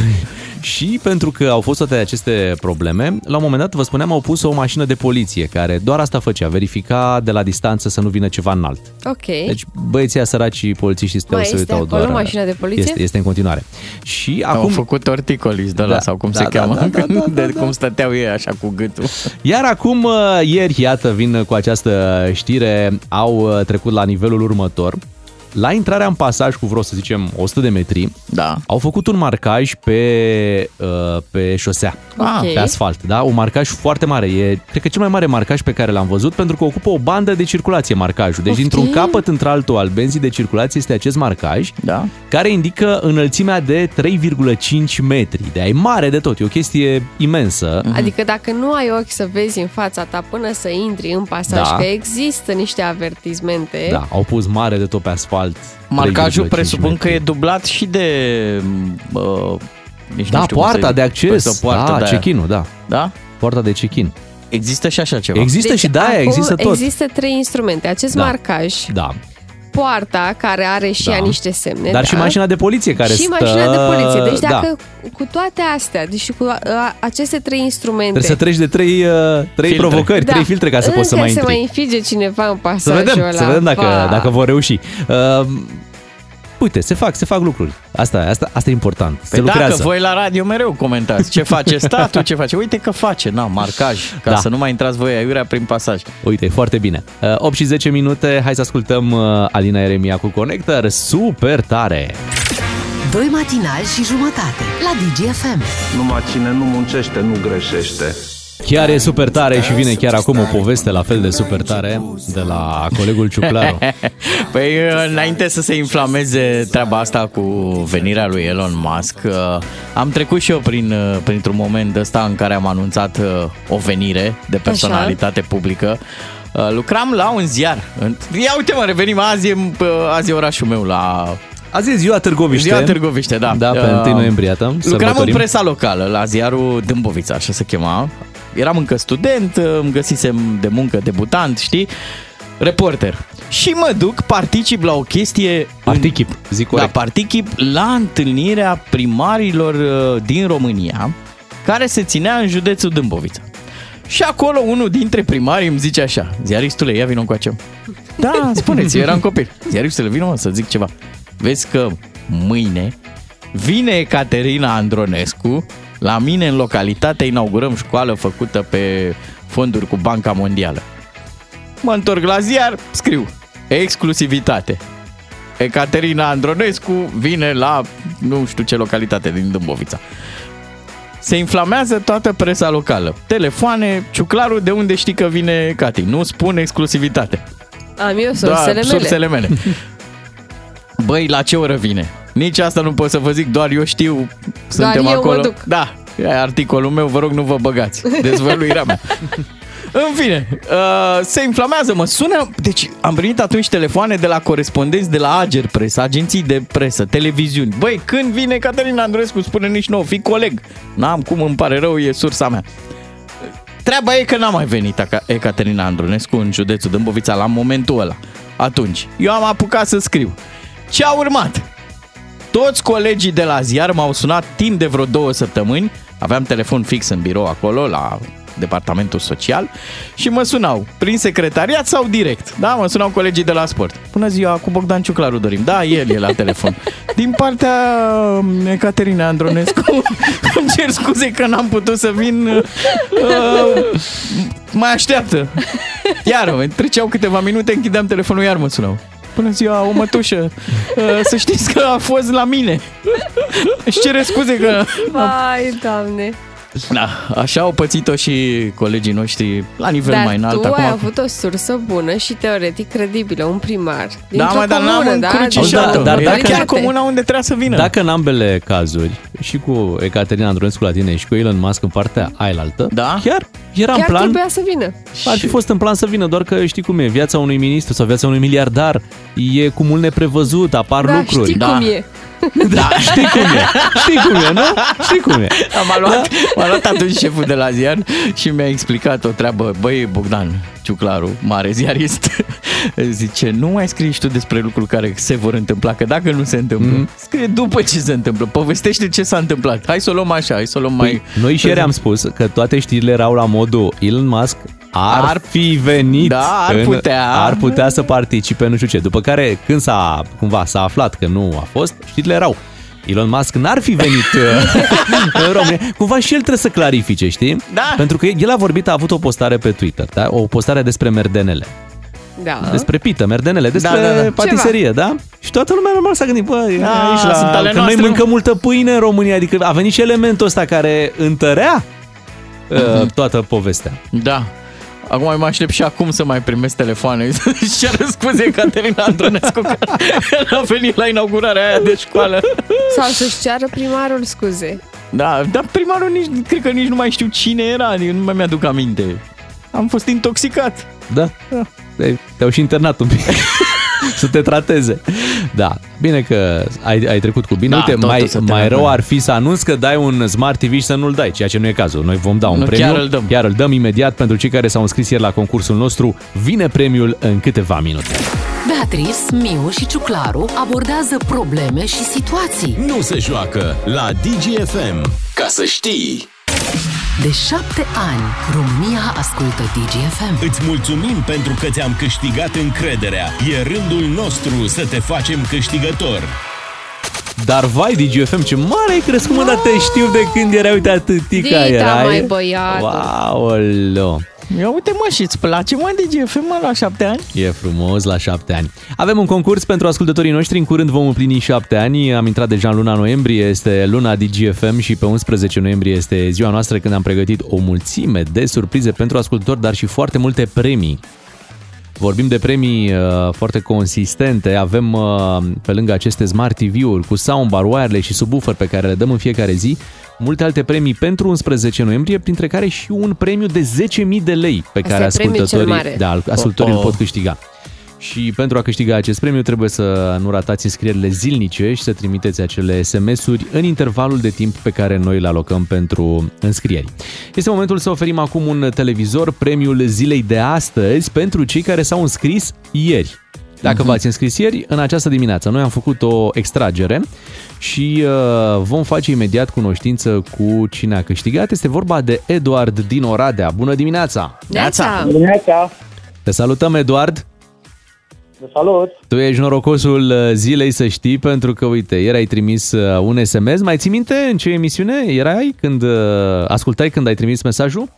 și pentru că au fost toate aceste probleme, la un moment dat, vă spuneam, au pus o mașină de poliție care doar asta făcea, verifica de la distanță să nu vină ceva înalt. Ok. Deci băieții aia săracii polițiștii stau Mai se este uitau acolo doar... mașina de poliție? Este, este în continuare. Și Acum... Au acum, făcut torticolis de la Da, sau cum da, se da, cheamă, da, da, da, (laughs) de cum stăteau ei așa cu gâtul. Iar acum, uh, ieri, iată, vin cu această știre, au uh, trecut la nivelul următor. La intrarea în pasaj cu vreo, să zicem, 100 de metri, Da. au făcut un marcaj pe, uh, pe șosea, Ok. pe asfalt, da? Un marcaj foarte mare. E, cred că cel mai mare marcaj pe care l-am văzut, pentru că ocupă o bandă de circulație marcajul. Deci, Ok. dintr-un capăt într-altul al benzii de circulație este acest marcaj, Da. care indică înălțimea de 3,5 metri. De e mare de tot, e o chestie imensă. Adică dacă nu ai ochi să vezi în fața ta până să intri în pasaj, Da. că există niște avertizmente, Da, au pus mare de tot pe asfalt. Marcajul 3,5 presupun metri. că e dublat și de... Uh, nici Da, nu știu cum poarta să- de acces, Păi, poartă da, de aia. check-in-ul, da. Da? Poarta de check-in. Există și așa ceva. Există Deci și de aia, acum există tot. Există trei instrumente. Acest Da. marcaj, Da. Poarta, care are și Da. ea niște semne. Dar da? și mașina de poliție care și stă... mașina de poliție. Deci da. dacă cu toate astea, deci cu a, aceste trei instrumente... Trebuie să treci de trei, uh, trei Filtre. provocări, trei filtre ca să poți să încă mai se intri. mai înfige cineva în Să pasajul vedem, ăla. să vedem dacă, Va. dacă vor reuși. Uh, uite, se fac, se fac lucruri. Asta, asta, asta e important. se Păi lucrează. dacă voi la radio mereu comentați ce face (laughs) statul, ce face. Uite că face, na, marcaj, ca Da. să nu mai intrați voi aiurea prin pasaj. Uite, foarte bine. Uh, 8 și 10 minute, hai să ascultăm uh, Alina Eremia cu Connector. Super tare! Doi matinali și jumătate la DGFM. Numai cine nu muncește, nu greșește. Chiar e super tare și vine chiar acum o poveste la fel de super tare de la colegul Ciuclaru. (laughs) Păi, înainte să se inflameze treaba asta cu venirea lui Elon Musk, uh, am trecut și eu prin, uh, printr-un moment ăsta în care am anunțat uh, o venire de personalitate publică. Uh, Lucram la un ziar. Ia uite mă, revenim azi, e, uh, azi e orașul meu la Azi e ziua Târgoviște. Ziua Târgoviște, da. Da, pe 1 noiembrie, iată, Lucram în sărbătorim. presa locală, la ziarul Dâmbovița, așa se chema. Eram încă student, îmi găsisem de muncă debutant, știi? Reporter. și mă duc, particip la o chestie... Particip, zic Da, corect. particip la întâlnirea primarilor uh, din România, care se ținea în județul Dâmbovița. Și acolo unul dintre primari îmi zice așa, ziaristule, ia vină cu Da, spuneți, eu eram copil. Ziaristule, vină mă să zic ceva. Vezi că mâine vine Caterina Andronescu la mine în localitate, inaugurăm școală făcută pe fonduri cu Banca Mondială. Mă întorc la ziar, scriu exclusivitate. Ecaterina Andronescu vine la nu știu ce localitate din Dâmbovița. Se inflamează toată presa locală. Telefoane, ciuclarul de unde știi că vine Cati. Nu spun exclusivitate. Am eu sursele mele. sursele mele. (laughs) Băi, la ce oră vine? Nici asta nu pot să vă zic, doar eu știu, suntem eu mă acolo. duc. Da, e articolul meu, vă rog nu vă băgați. Dezvăluirea mea. (laughs) În fine, uh, se inflamează, mă sună, deci am primit atunci telefoane de la corespondenți de la Ager Press, agenții de presă, televiziuni. Băi, când vine Caterina Andrescu, spune nici nou, fi coleg. N-am cum, îmi pare rău, e sursa mea. Treaba e că n-a mai venit Aca- Ecaterina Andronescu în județul Dâmbovița la momentul ăla. Atunci, eu am apucat să scriu. Ce a urmat? Toți colegii de la ziar m-au sunat timp de vreo două săptămâni. Aveam telefon fix în birou acolo, la departamentul social și mă sunau prin secretariat sau direct. Da, mă sunau colegii de la sport. Bună ziua, cu Bogdan Ciuclaru dorim. Da, el e la telefon. (laughs) Din partea um, Ecaterina Andronescu, (laughs) îmi cer scuze că n-am putut să vin. Uh, mai așteaptă. Iar, treceau câteva minute, închideam telefonul, iar mă sunau. Bună ziua, o mătușă. (laughs) Uh, Să știți că a fost la mine. Își cere scuze că... Vai, doamne. Da, așa au pățit-o și colegii noștri la nivel Dar mai înalt. tu ai Acum, avut o sursă bună și teoretic credibilă, un primar. da, dintr-o mă, dar n-am comună, da? încrucișat-o. Da, dar Era dacă- chiar comuna unde trebuia să vină. Dacă în ambele cazuri, și cu Ecaterina Andronescu la tine și cu Elon Musk în partea ailaltă, Da? chiar era Chiar în plan, trebuia să vină. ar fi fost în plan să vină, doar că știi cum e, viața unui ministru sau viața unui miliardar e cu mult neprevăzut, apar Da, lucruri. știi Da. cum e. Da, știi cum e, știi cum e, nu? Știi cum e. M-a luat, m-a luat atunci șeful de la ziar și mi-a explicat o treabă. Băi, Bogdan Ciuclaru, mare ziarist, (laughs) zice, nu mai scrii și tu despre lucruri care se vor întâmpla, că dacă nu se întâmplă, Mhm. scrie după ce se întâmplă, povestește ce s-a întâmplat. Hai să o luăm așa, hai să o luăm mai... Păi, noi și ieri am spus că toate știrile erau la modul Elon Musk ar, Ar- fi venit Da, ar în- putea. ar putea să participe nu știu ce. După care când s-a cumva s-a aflat că nu a fost, știrile erau Elon Musk n-ar fi venit (laughs) uh, în România. Cumva și el trebuie să clarifice, știi? Da. Pentru că el a vorbit, a avut o postare pe Twitter, da? o postare despre merdenele. Da. Despre pită, merdenele, despre Da, da, da. patiserie, da? Și toată lumea normal s-a gândit, bă, Da, aici la, sunt ale că noi noastre, mâncăm multă pâine în România, adică a venit și elementul ăsta care întărea uh, toată povestea. Da. Acum mă aștept și acum să mai primesc telefoane. (laughs) Și cer scuze Caterina Andronescu că (laughs) n-a venit la inaugurarea aia de școală. Sau să-și ceară primarul scuze. Da, dar primarul nici, cred că nici nu mai știu cine era, adică nu mai mi-aduc aminte. Am fost intoxicat. Da? Te- Te-au și internat un pic. (laughs) să te trateze. Da, bine că ai, ai trecut cu bine. Da, Uite, totul mai, se mai termină rău bine. ar fi să anunți că dai un Smart TV și să nu-l dai, ceea ce nu e cazul. Noi vom da un Nu, premiu. chiar îl dăm. Chiar îl dăm imediat pentru cei care s-au înscris ieri la concursul nostru. Vine premiul în câteva minute. Beatrice, Miu și Ciuclaru abordează probleme și situații. Nu se joacă la DGFM. Ca să știi. De șapte ani, România ascultă DGFM. Îți mulțumim pentru că ți-am câștigat încrederea. E rândul nostru să te facem câștigător. Dar vai, DGFM, ce mare ai crescut, mă, dar te știu de când era, uite, atâtica Dita, erai. mai băiatul. Wow, Ia uite mă și îți place mă DGFM mă la șapte ani? E frumos la șapte ani. Avem un concurs pentru ascultătorii noștri. În curând vom împlini șapte ani. Am intrat deja în luna noiembrie, este luna DGFM și pe 11 noiembrie este ziua noastră când am pregătit o mulțime de surprize pentru ascultători, dar și foarte multe premii. Vorbim de premii uh, foarte consistente. Avem uh, pe lângă aceste Smart TV-uri cu soundbar, wireless și subwoofer pe care le dăm în fiecare zi, multe alte premii pentru 11 noiembrie, printre care și un premiu de 10.000 de lei pe Asta care e premiul cel ascultătorii, mare. da, ascultătorii Oh, îl oh. pot câștiga. Și pentru a câștiga acest premiu trebuie să nu ratați înscrierile zilnice și să trimiteți acele SMS-uri în intervalul de timp pe care noi îl alocăm pentru înscrieri. Este momentul să oferim acum un televizor, premiul zilei de astăzi, pentru cei care s-au înscris ieri. Dacă v-ați înscris ieri, în această dimineață noi am făcut o extragere și uh, vom face imediat cunoștință cu cine a câștigat. Este vorba de Eduard din Oradea. Bună dimineața! Neața! Dimineața, Te salutăm, Eduard! vă salut. Tu ești norocosul uh, zilei, să știi, pentru că, uite, ieri ai trimis uh, un SMS. Mai ții minte în ce emisiune erai când uh, ascultai când ai trimis mesajul?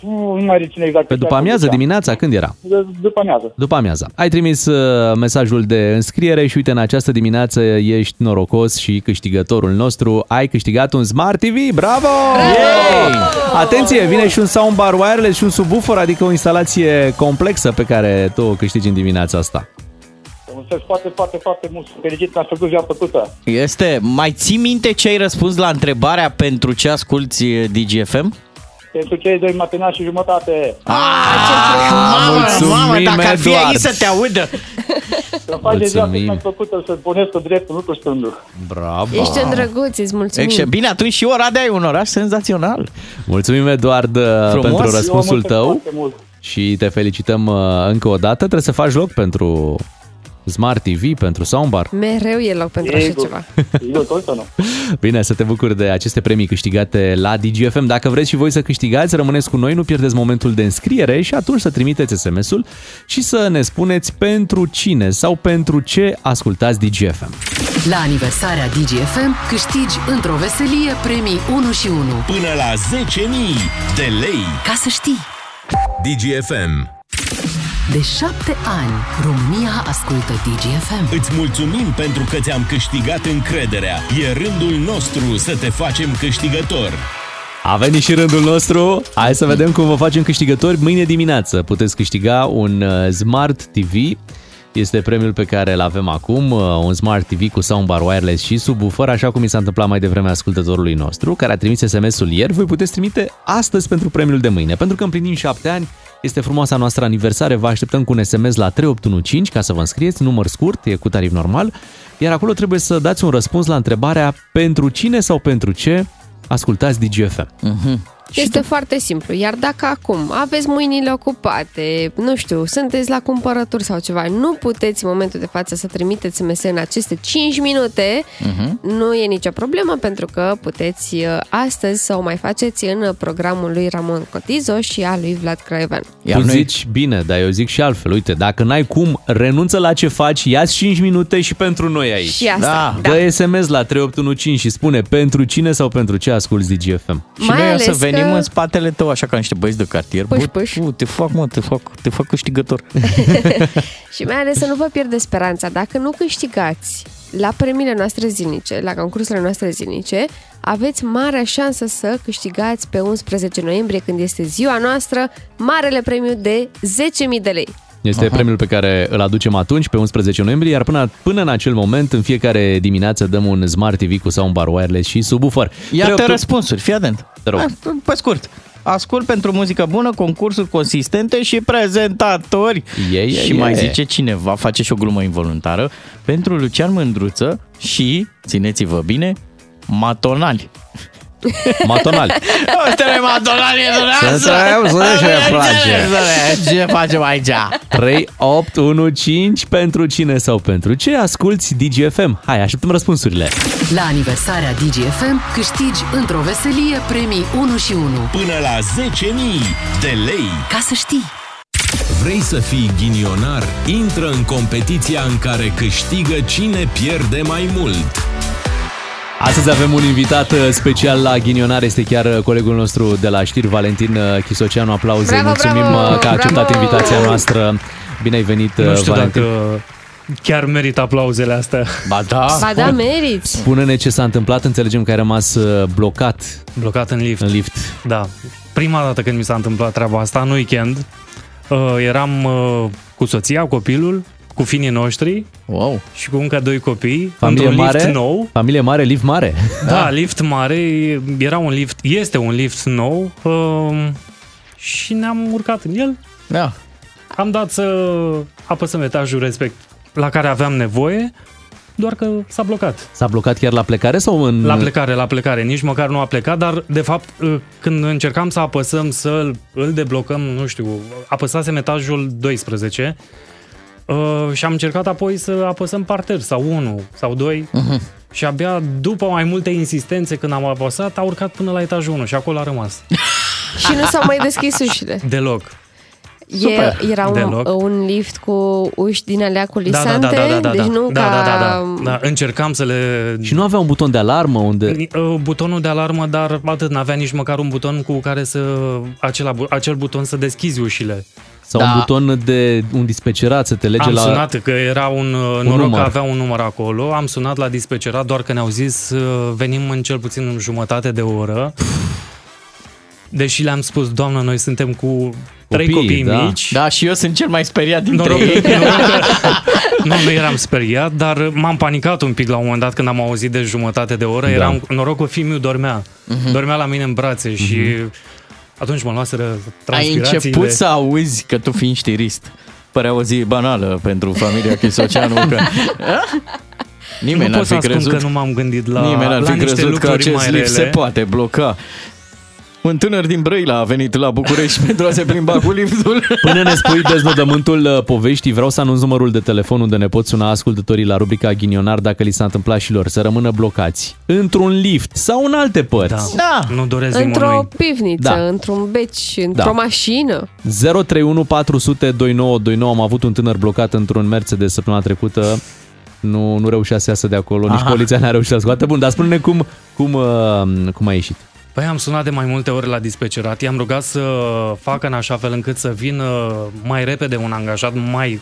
Nu mai rețin exact. Pe după amiază, dimineața, când era? După amiază. După amiaza. Ai trimis uh, mesajul de înscriere și uite, în această dimineață ești norocos și câștigătorul nostru. Ai câștigat un Smart TV. Bravo! Yay! Atenție, vine și un soundbar wireless și un subwoofer, adică o instalație complexă pe care tu o câștigi în dimineața asta. Vă mulțumesc foarte, foarte, foarte mult. Sunt fericit că ați făcut ziua plăcută. Este, mai ții minte ce ai răspuns la întrebarea pentru ce asculti eh, DGFM? Pentru cei doi matinali și jumătate. Ah, mulțumim, mamă, dacă ar fi Eduard. aici să te audă. Să faceți ziua cât Mulțumim. mai plăcută, să puneți cu dreptul, nu cu stândul. Bravo! Ești îndrăguț, îți mulțumim. Exce- Bine, atunci și Oradea e un oraș senzațional. Mulțumim, Eduard, uh, Frumos. pentru Eu vă răspunsul mulțumesc tău foarte mult. și te felicităm uh, încă o dată. Trebuie să faci loc pentru Smart TV, pentru soundbar. Mereu e loc pentru așa Sigur. ceva. (laughs) Eu tot să nu. Bine, să te bucuri de aceste premii câștigate la DGFM. Dacă vreți și voi să câștigați, rămâneți cu noi, nu pierdeți momentul de înscriere și atunci să trimiteți SMS-ul și să ne spuneți pentru cine sau pentru ce ascultați DGFM. La aniversarea DGFM câștigi într-o veselie premii 1 și 1. Până la 10.000 de lei. Ca să știi, DGFM. De șapte ani România ascultă DGFM. Îți mulțumim pentru că ți-am câștigat încrederea. E rândul nostru să te facem câștigător. A venit și rândul nostru. Hai să vedem cum vă facem câștigători. Mâine dimineață puteți câștiga un uh, Smart TV. Este premiul pe care îl avem acum, uh, un Smart TV cu soundbar wireless și subwoofer, așa cum i s-a întâmplat mai devreme ascultătorului nostru, care a trimis SMS-ul ieri. Voi puteți trimite astăzi pentru premiul de mâine, pentru că împlinim șapte ani. Este frumoasa noastră aniversare, vă așteptăm cu un SMS la 3815 ca să vă înscrieți, număr scurt, e cu tarif normal, iar acolo trebuie să dați un răspuns la întrebarea pentru cine sau pentru ce ascultați DGFM. Este foarte simplu, iar dacă acum aveți mâinile ocupate, nu știu, sunteți la cumpărături sau ceva, nu puteți în momentul de față să trimiteți SMS în aceste 5 minute, nu e nicio problemă pentru că puteți uh, astăzi să o mai faceți în programul lui Ramon Cotizo și al lui Vlad Craiovean. Iar tu noi- zici bine, dar eu zic și altfel. Uite, dacă n-ai cum, renunță la ce faci, ia 5 minute și pentru noi aici. Și asta, Da. Dă SMS la 3815 și spune pentru cine sau pentru ce asculti DGFM. Și Mai noi o ales să venim că- în spatele tău, așa ca niște băieți de cartier. Pâș, Bă, pâș. tu, te fac, mă, te fac, te fac câștigător. (laughs) Și mai ales să nu vă pierdeți speranța. Dacă nu câștigați la premiile noastre zilnice, la concursurile noastre zilnice, aveți marea șansă să câștigați pe 11 noiembrie, când este ziua noastră, marele premiu de 10.000 de lei. Este Aha. premiul pe care îl aducem atunci, pe 11 noiembrie, iar până, până în acel moment, în fiecare dimineață, dăm un Smart TV cu soundbar wireless și subwoofer. Iată 38 răspunsuri, fii atent. Te rog. Ah, Pe scurt. Ascult pentru muzică bună, concursuri consistente și prezentatori. Ie, ie, și ie. mai zice cineva, face și o glumă involuntară, pentru Lucian Mândruță și, țineți-vă bine, matonali. (laughs) Matonali. Ăsta e matonali, e Să să auzi, ce ne place. Ce facem aici? 3, 8, 1, 5 pentru cine sau pentru ce asculti DGFM? Hai, așteptăm răspunsurile. La aniversarea DGFM câștigi într-o veselie premii 1 și 1. Până la 10.000 de lei. Ca să știi, Vrei să fii ghinionar? Intră în competiția în care câștigă cine pierde mai mult. Astăzi avem un invitat uh, special la Ghinionar, este chiar uh, colegul nostru de la știri, Valentin uh, Chisoceanu. Aplauze, Bravo, mulțumim bravo, uh, că a acceptat bravo! invitația noastră. Bine ai venit, uh, Nu știu Valentin. dacă chiar merită aplauzele astea. Ba da. Ba da, meriți! Spune-ne ce s-a întâmplat, înțelegem că ai rămas uh, blocat Blocat în lift. în lift. Da. Prima dată când mi s-a întâmplat treaba asta, în weekend, uh, eram uh, cu soția, copilul, cu finii noștri Wow. și cu încă doi copii Familie într-un mare, lift nou. familie mare, lift mare. Da, (laughs) lift mare, era un lift, este un lift nou uh, și ne-am urcat în el. Da. Am dat să apăsăm etajul respect la care aveam nevoie, doar că s-a blocat. S-a blocat chiar la plecare sau în... La plecare, la plecare. Nici măcar nu a plecat, dar de fapt când încercam să apăsăm să îl deblocăm, nu știu, apăsasem etajul 12 Uh, și am încercat apoi să apăsăm parter sau unul sau doi Mhm. și abia după mai multe insistențe când am apăsat a urcat până la etajul 1 și acolo a rămas. (laughs) Și nu s-au mai deschis ușile. Deloc. E, era un, Deloc. un lift cu uși din alea Da, da, culisante, da, da, da, da, deci nu da, ca... da, da, da, da. Încercam să le... Și nu avea un buton de alarmă unde... Uh, Butonul de alarmă, dar atât, n-avea nici măcar un buton cu care să... Acela, bu- acel buton să deschizi ușile. Sau un buton de un dispecerat să te lege am la... sunat că era un, un noroc număr. că avea un număr acolo, am sunat la dispecerat, doar că ne-au zis uh, venim în cel puțin în jumătate de oră. Deși le-am spus, doamnă, noi suntem cu trei Copii, copii da. mici. Da, și eu sunt cel mai speriat dintre Noroc, ei. (laughs) nu, nu eram speriat, dar m-am panicat un pic la un moment dat când am auzit de jumătate de oră. Da. Eram, noroc că fiul meu dormea. Mhm. Dormea la mine în brațe și atunci mă luaseră Ai transpirațiile. început să auzi că tu fiind știrist. Părea o zi banală pentru familia Chisoceanu că... Nimeni nu n-ar pot să fi ascund crezut că nu m-am gândit la, Nimeni n-ar la fi niște crezut că lucruri acest mai lift se rele. poate bloca. Un tânăr din Brăila a venit la București (laughs) pentru a se plimba cu liftul. Până ne spui (laughs) deznodământul uh, poveștii, vreau să anunț numărul de telefon unde ne pot suna ascultătorii la rubrica Ghinionar dacă li s-a întâmplat și lor să rămână blocați într-un lift sau în alte părți. Da. Nu doresc Într-o pivniță, Da. într-un beci, într-o Da. mașină. 031 400 2929 am avut un tânăr blocat într-un Mercedes săptămâna trecută. Nu, nu reușea să iasă de acolo, nici Aha. poliția n-a reușit să scoată. Bun, dar spune-ne cum, cum, uh, cum a ieșit. Păi am sunat de mai multe ori la dispecerat, i-am rugat să facă în așa fel încât să vină mai repede un angajat, mai,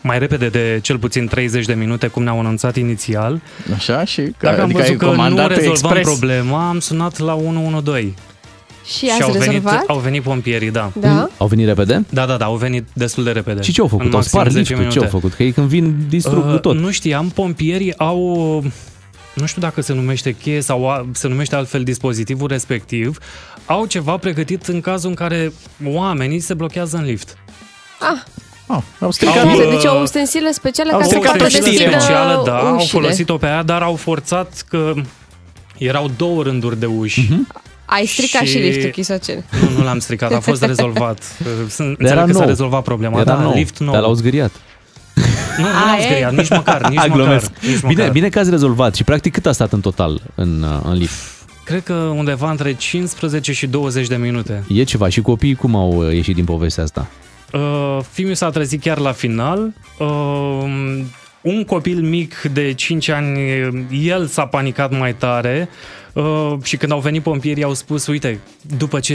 mai repede de cel puțin 30 de minute, cum ne-au anunțat inițial. Așa și că, Dacă am adică văzut ai că nu comandat rezolvam expres. problema, am sunat la 112. Și ați au venit, rezolvat? au venit pompierii, da. Da? Au venit repede? Da, da, da, au venit destul de repede. Și ce au făcut? În Au maxim spart 10 liftul? Ce au minute. făcut? Că ei când vin distrug Uh, tot. Nu știam, pompierii au, nu știu dacă se numește cheie sau a- se numește altfel dispozitivul respectiv, au ceva pregătit în cazul în care oamenii se blochează în lift. Ah, Oh, au Au, deci o ustensilă specială Au ca să poată folosit deschidă specială, da, au ușile. folosit-o pe aia, dar au forțat că erau două rânduri de uși. Mhm. Ai stricat și, Și- liftul Chisocel. Nu, nu l-am stricat, a fost (laughs) rezolvat. Sunt, Dar era înțeleg că s-a nou. rezolvat problema. Era da, nou, lift nou. dar l-au zgâriat. Nu, nu l-am zgâriat, nici măcar, nici (laughs) Glumesc. măcar. Nici Bine, măcar. bine că ați rezolvat și practic cât a stat în total în, uh, în lift? Cred că undeva între 15 și 20 de minute. E ceva și copiii cum au uh, ieșit din povestea asta? Uh, Fiul s-a trezit chiar la final. Uh, un copil mic de 5 ani, el s-a panicat mai tare uh, și când au venit pompierii au spus, uite, după ce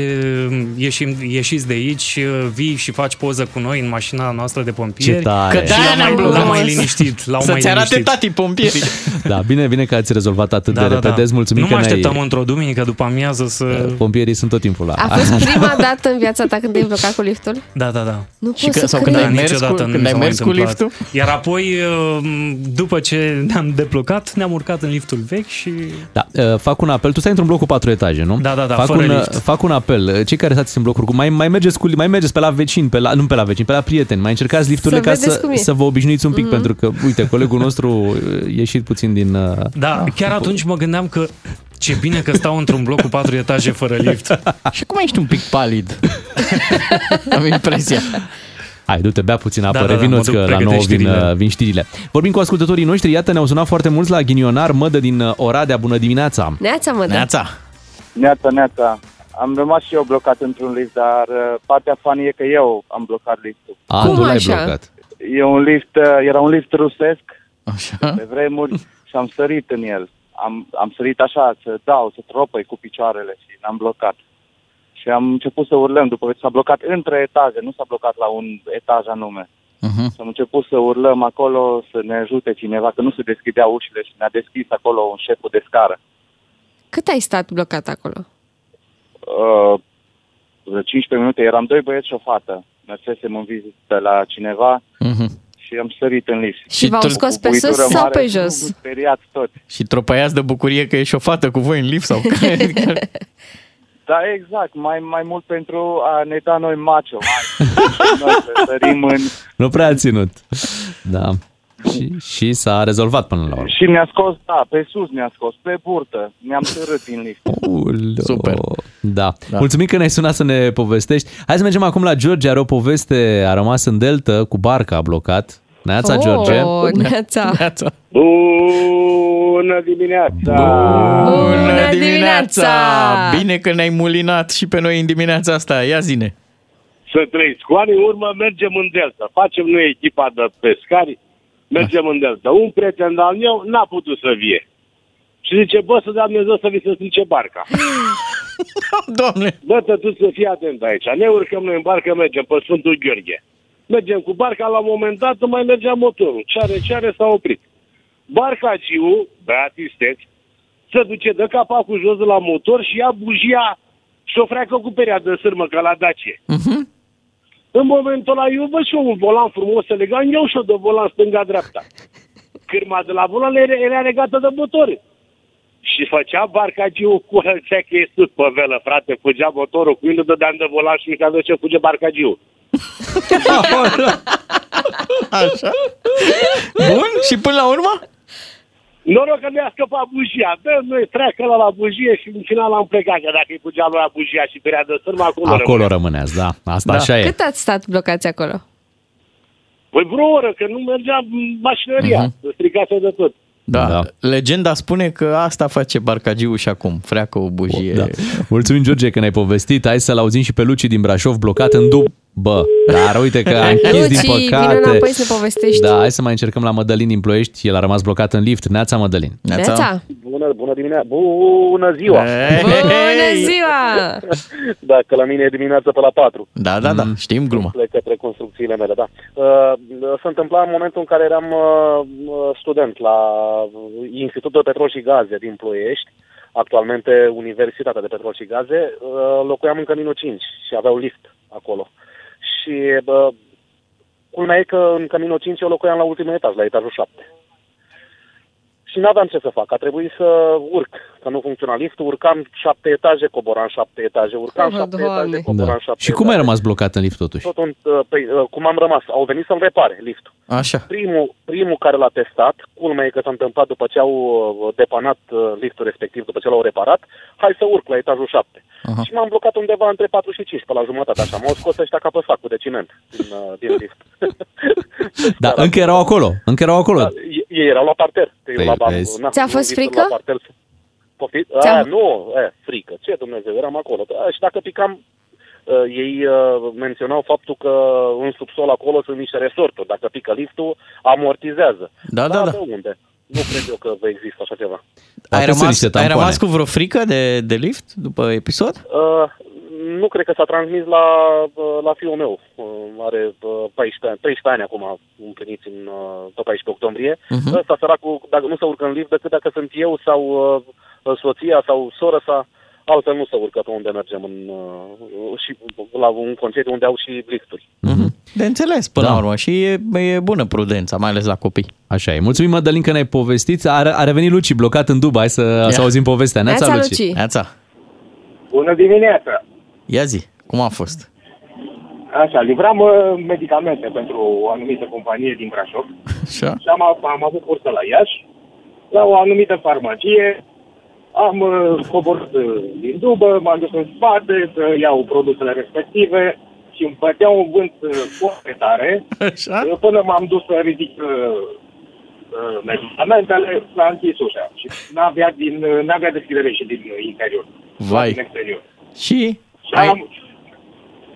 ieșim, ieșiți de aici, uh, vii și faci poză cu noi în mașina noastră de pompieri. Ce tare! Că Că și de-aia l-au ne-am mai, blocat. l-au mai liniștit. L-au mai Să-ți arate liniștit. tati pompierii. Da, bine, bine că ați rezolvat atât de repede. Îți mulțumim nu că mă ne-ai... așteptam într-o duminică după amiază să... Pompierii sunt tot timpul la... A fost prima dată în viața ta când te-ai blocat cu liftul? Da, da, da. Nu Și pot că- să sau cred. când ai mers Niciodată cu- nu când mi ai s-a mai mers cu întâmplat. liftul? Iar apoi, uh, după ce ne-am deblocat, ne-am urcat în liftul vechi și... Da, uh, fac un apel. Tu stai într-un bloc cu patru etaje, nu? Da, da, da, fac fără un, uh, lift. Fac un apel. Uh, Cei care stați în blocuri cu... Mai, mai, mergeți cu, mai mergeți pe la vecini, pe la, nu pe la vecini, pe la prieteni. Mai încercați lifturile ca vedeți să, cum e. să vă obișnuiți un pic, Mhm. pentru că, uite, colegul nostru uh, (laughs) ieșit puțin din... uh, Da, chiar atunci mă gândeam că ce bine că stau într-un bloc cu patru etaje fără lift. (laughs) Și cum ești un pic palid? (laughs) Am impresia. Hai, du-te, bea puțin apă, Da, da, da, da, revinoți mă duc, că la 9 vin, pregătești uh, vin știrile. Vorbim cu ascultătorii noștri, iată, ne-au sunat foarte mulți la Ghinionar, Mădă din uh, Oradea, bună dimineața! Neața, mă, da. Neața. Neața, neața. Am rămas și eu blocat într-un lift, dar uh, partea funny e că eu am blocat liftul. A, Cum tu l-ai așa? blocat. E un lift, uh, era un lift rusesc Așa. pe vremuri și am sărit în el. Am, am sărit așa, să dau, să tropăi cu picioarele și l-am blocat. Și am început să urlăm după ce s-a blocat între etaje, nu s-a blocat la un etaj anume. Uh-huh. Și am început să urlăm acolo să ne ajute cineva, că nu se deschideau ușile și ne-a deschis acolo un șeful de scară. Cât ai stat blocat acolo? Uh, vreo 15 minute eram doi băieți și o fată. Mersesem în vizită la cineva Uh-huh. și am sărit în lift. Și v-au tu- scos Cu pe sus buitură sau mare, pe jos? Speriați toți. Și tropăiați de bucurie că ești o fată cu voi în lift sau (laughs) care? (laughs) Da, exact. Mai, mai mult pentru a ne da noi macho. Hai, noi să sărim în... Nu prea a ținut. Da. Și, și s-a rezolvat până la urmă. Și ne-a scos, da, pe sus ne-a scos, pe burtă. Ne-am sărât din lift. Uleu. Super. Da. Da. Mulțumim că ne-ai sunat să ne povestești. Hai să mergem acum la George, are o poveste, a rămas în delta cu barca, a blocat. Neața, George. Oh, neața. Neața. Bună dimineața! Bună dimineața! Bine că ne-ai mulinat și pe noi în dimineața asta. Ia zine. Să trăiți. Cu ani în urmă mergem în Delta. Facem noi echipa de pescari, mergem în Delta. Un prieten al meu n-a putut să vie. Și zice, bă, să dea Dumnezeu să vi se strice barca. (laughs) Doamne! Bă, tu să fii atent aici. Ne urcăm noi în barcă, mergem pe Sfântul Gheorghe. Mergem cu barca, la un moment dat nu mai mergea motorul. Ceare, ceare, s-a oprit. Barca Giu, băiat isteț, se duce de capacul jos de la motor și ia bujia și o freacă cu perea de sârmă, ca la Dacie. Mhm. În momentul ăla eu văd și eu un volan frumos elegant, eu și-o de volan stânga-dreapta. Cârma de la volan era, era legată de motor. Și făcea barca Giu cu ălțea că e sus pe velă, frate, fugea motorul cu inul, dădeam de volan și mi-a ce fuge barca Giu. Așa. Bun, și până la urmă? Noroc că mi-a scăpat bujia. Dă, noi treacă la la bujie și în final am plecat, că dacă îi fugea lui la bujia și perea de sârmă, acolo, Acolo rămâne. rămâneați, da. Asta Da. așa e. Cât ați stat blocați acolo? Păi vreo oră, că nu mergea mașinăria, Mhm. uh-huh. stricase de tot. Da. Da. da. Legenda spune că asta face barcagiu și acum. Freacă o bujie. Da. Mulțumim, George, că ne-ai povestit. Hai să-l auzim și pe Luci din Brașov, blocat în dub. Bă, dar uite că a (laughs) închis din Luci, păcate. vină înapoi să ne povestești. Da, hai să mai încercăm la Mădălin din Ploiești. El a rămas blocat în lift. Neața, Mădălin. Neața. Bună, bună dimineața, bună ziua! Bună ziua! (laughs) Dacă la mine e dimineața pe la 4. Da, da, da, știm gluma. Plec către construcțiile mele, da. Uh, se întâmpla în momentul în care eram uh, student la Institutul de Petrol și Gaze din Ploiești, actualmente Universitatea de Petrol și Gaze, uh, locuiam în Căminul 5 și aveau lift acolo. Și bă, culmea e că în Căminul 5 eu locuiam la ultimul etaj, la etajul 7. Și n-aveam ce să fac, a trebuit să urc, că nu funcționa liftul, urcam șapte etaje, coboram șapte etaje, urcam Oh, șapte Doamne. etaje, coboram Da. șapte Și cum ai etaje. rămas blocat în lift totuși? Tot un, uh, păi, uh, cum am rămas? Au venit să-mi repare liftul. Așa. Primul, primul care l-a testat, culmea e că s-a întâmplat după ce au uh, depanat uh, liftul respectiv, după ce l-au reparat, hai să urc la etajul 7. Aha. Și m-am blocat undeva între 4 și 5, pe la jumătate, așa. M-au scos ăștia ca pe sacul de ciment din, uh, din lift. (laughs) Da, încă erau acolo. Încă erau acolo. Da, ei- ei erau la parter. Că eu Păi, la bar, vezi. na, Ți-a nu fost vin frică? La parter. Poftit? Ți-a- A, nu, e, frică. Ce Dumnezeu, eram acolo. A, și dacă picam, uh, ei uh, menționau faptul că în subsol acolo sunt niște resorturi. Dacă pică liftul, amortizează. Da, da, da. de unde? Nu cred eu că vă există așa ceva. Ai Poate sunt rămas, niște ai tampoane. rămas cu vreo frică de, de lift după episod? Uh, nu cred că s-a transmis la, uh, la fiul meu. Uh, are uh, 14 ani, 13 ani acum împliniți în uh, pe 14 octombrie. Mhm. Uh-huh. Ăsta săracul, dacă nu se urcă în lift, decât dacă sunt eu sau uh, soția sau sora sa, altfel nu se urcă pe unde mergem în, uh, și la un concediu unde au și lifturi. Mhm. De înțeles, până Da. la urmă. Și e, e bună prudența, mai ales la copii. Așa e. Mulțumim, Mădălin, că ne-ai povestit. A, a revenit Luci blocat în dub. Hai să, Ia. să auzim povestea. Neața, Neața, Luci. Luci. Neața, Bună dimineața! ia zi, cum a fost? Așa, livram uh, medicamente pentru o anumită companie din Brașov. Așa? Și am, am avut cursă la Iași, la o anumită farmacie, am uh, coborât uh, din dubă, m-am dus în spate să iau produsele respective și îmi bătea un vânt uh, foarte tare, Așa? uh, până m-am dus să ridic uh, uh, medicamentele, s-a închis ușa și n-avea, din, uh, n-avea deschidere și din uh, interior, Vai. din exterior. Și? Și am,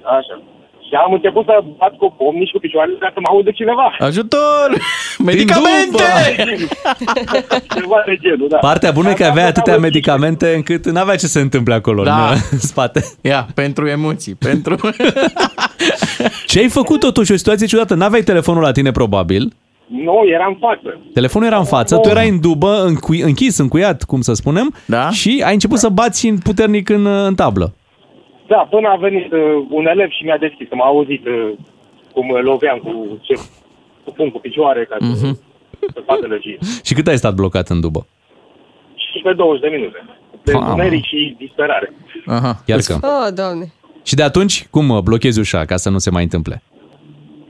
așa. Și am început să bat cu pomni și cu picioarele ca să mă audă cineva. Ajutor! (laughs) Medicamente! (laughs) Ceva de genul, da. Partea bună e că Dar avea am atâtea auzit. medicamente încât n-avea ce se întâmple acolo Da. în, în spate. Ia, pentru emoții, pentru... (laughs) Ce ai făcut totuși? O situație ciudată. N-aveai telefonul la tine probabil. Nu, era în față. Telefonul era în față, tu erai în dubă, încui, închis, încuiat, cum să spunem, Da. și ai început să bați în- puternic în, în tablă. Da, până a venit uh, un elev și mi-a deschis. M-a auzit uh, cum uh, loveam cu, ce, cu pumn cu picioare ca să, să facă lăgie. (laughs) Și cât ai stat blocat în dubă? Și pe 20 de minute. De Mamă. întuneric și disperare. Aha. Chiar că. Oh, doamne. Și de atunci, cum uh, blochezi ușa ca să nu se mai întâmple?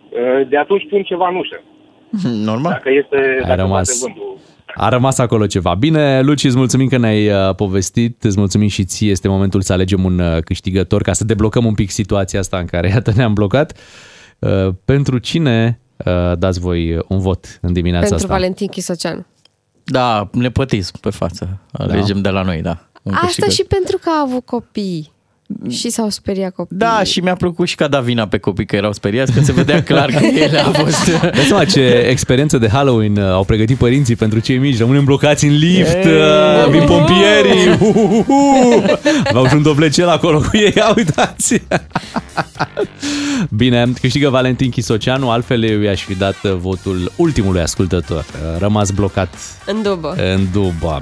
Uh, De atunci pun ceva în ușă. (laughs) Normal. Dacă este... dacă rămas. bate vântul. A rămas acolo ceva. Bine, Luci, îți mulțumim că ne-ai uh, povestit, îți mulțumim și ție, este momentul să alegem un uh, câștigător ca să deblocăm un pic situația asta în care, (laughs) iată, ne-am blocat. Uh, Pentru cine uh, dați voi un vot în dimineața Pentru asta. Valentin Chisoceanu. Da, nepotism pe față. Alegem de la noi, da. Un Asta câștigător. și pentru că a avut copii. Și s-au speriat copiii. Da, și mi-a plăcut și că a dat vina pe copii că erau speriați, că se vedea clar că (laughs) ele a fost... Dai seama ce experiență de Halloween uh, au pregătit părinții pentru cei mici. Rămânem blocați în lift, uh, vin pompierii. (laughs) Uh, uh, uh. Aveau și un dovlecel acolo cu ei, ia uitați. (laughs) Bine, câștigă Valentin Chisoceanu, altfel eu i-aș fi dat uh, votul ultimului ascultător. Uh, Rămas blocat În dubă. în dubă.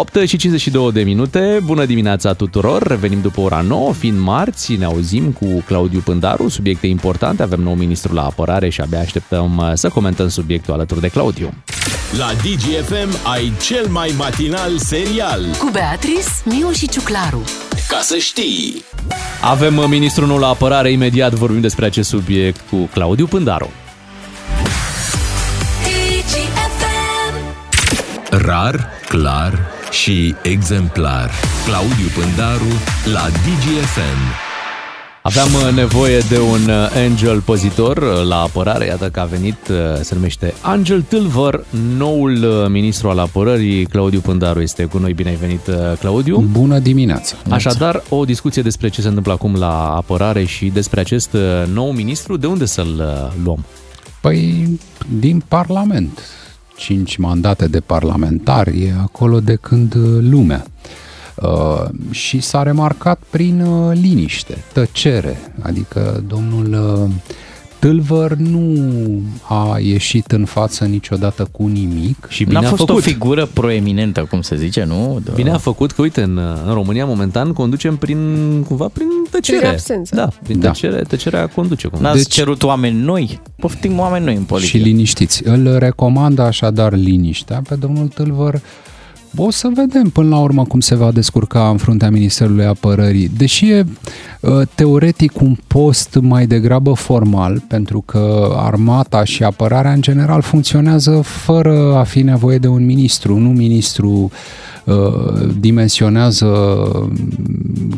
8 și 52 de minute, bună dimineața tuturor, revenim după ora 9, fiind marți, ne auzim cu Claudiu Pândaru, subiecte importante, avem nou ministru la apărare și abia așteptăm uh, să comentăm subiectul alături de Claudiu. La DGFM ai cel mai matinal serial. Cu Beatrice, Miu și Ciuclaru. Ca să știi! Avem uh, ministrul nou la apărare, imediat vorbim despre acest subiect cu Claudiu Pândaru. Rar, clar și exemplar. Claudiu Pândaru la DGFM. Aveam uh, nevoie de un uh, angel pozitor uh, la apărare, iată că a venit, se numește Angel Tâlvăr, noul ministru al apărării, Claudiu Pândaru este cu noi, bine ai venit Claudiu. Bună dimineața! Așadar, o discuție despre ce se întâmplă acum la apărare și despre acest nou ministru, de unde să-l luăm? Păi, din Parlament. Cinci mandate de parlamentari, e acolo de când lumea. Uh, și s-a remarcat prin uh, liniște, tăcere, adică domnul uh, Tâlvăr nu a ieșit în față niciodată cu nimic. Și bine N-a a fost făcut. o figură proeminentă, cum se zice, nu? Da. Bine a făcut că, uite, în, în România, momentan, conducem prin, cumva, prin tăcere. Prin absență. Da, prin Da. tăcere, tăcerea conduce. Cumva. N-ați Deci- cerut oameni noi? Poftim oameni noi în și politică. liniștiți. Îl recomandă așadar liniștea pe domnul Tâlvăr. O să vedem până la urmă cum se va descurca în fruntea Ministerului Apărării. Deși e uh, teoretic un post mai degrabă formal, pentru că armata și apărarea în general funcționează fără a fi nevoie de un ministru. Nu ministru uh, dimensionează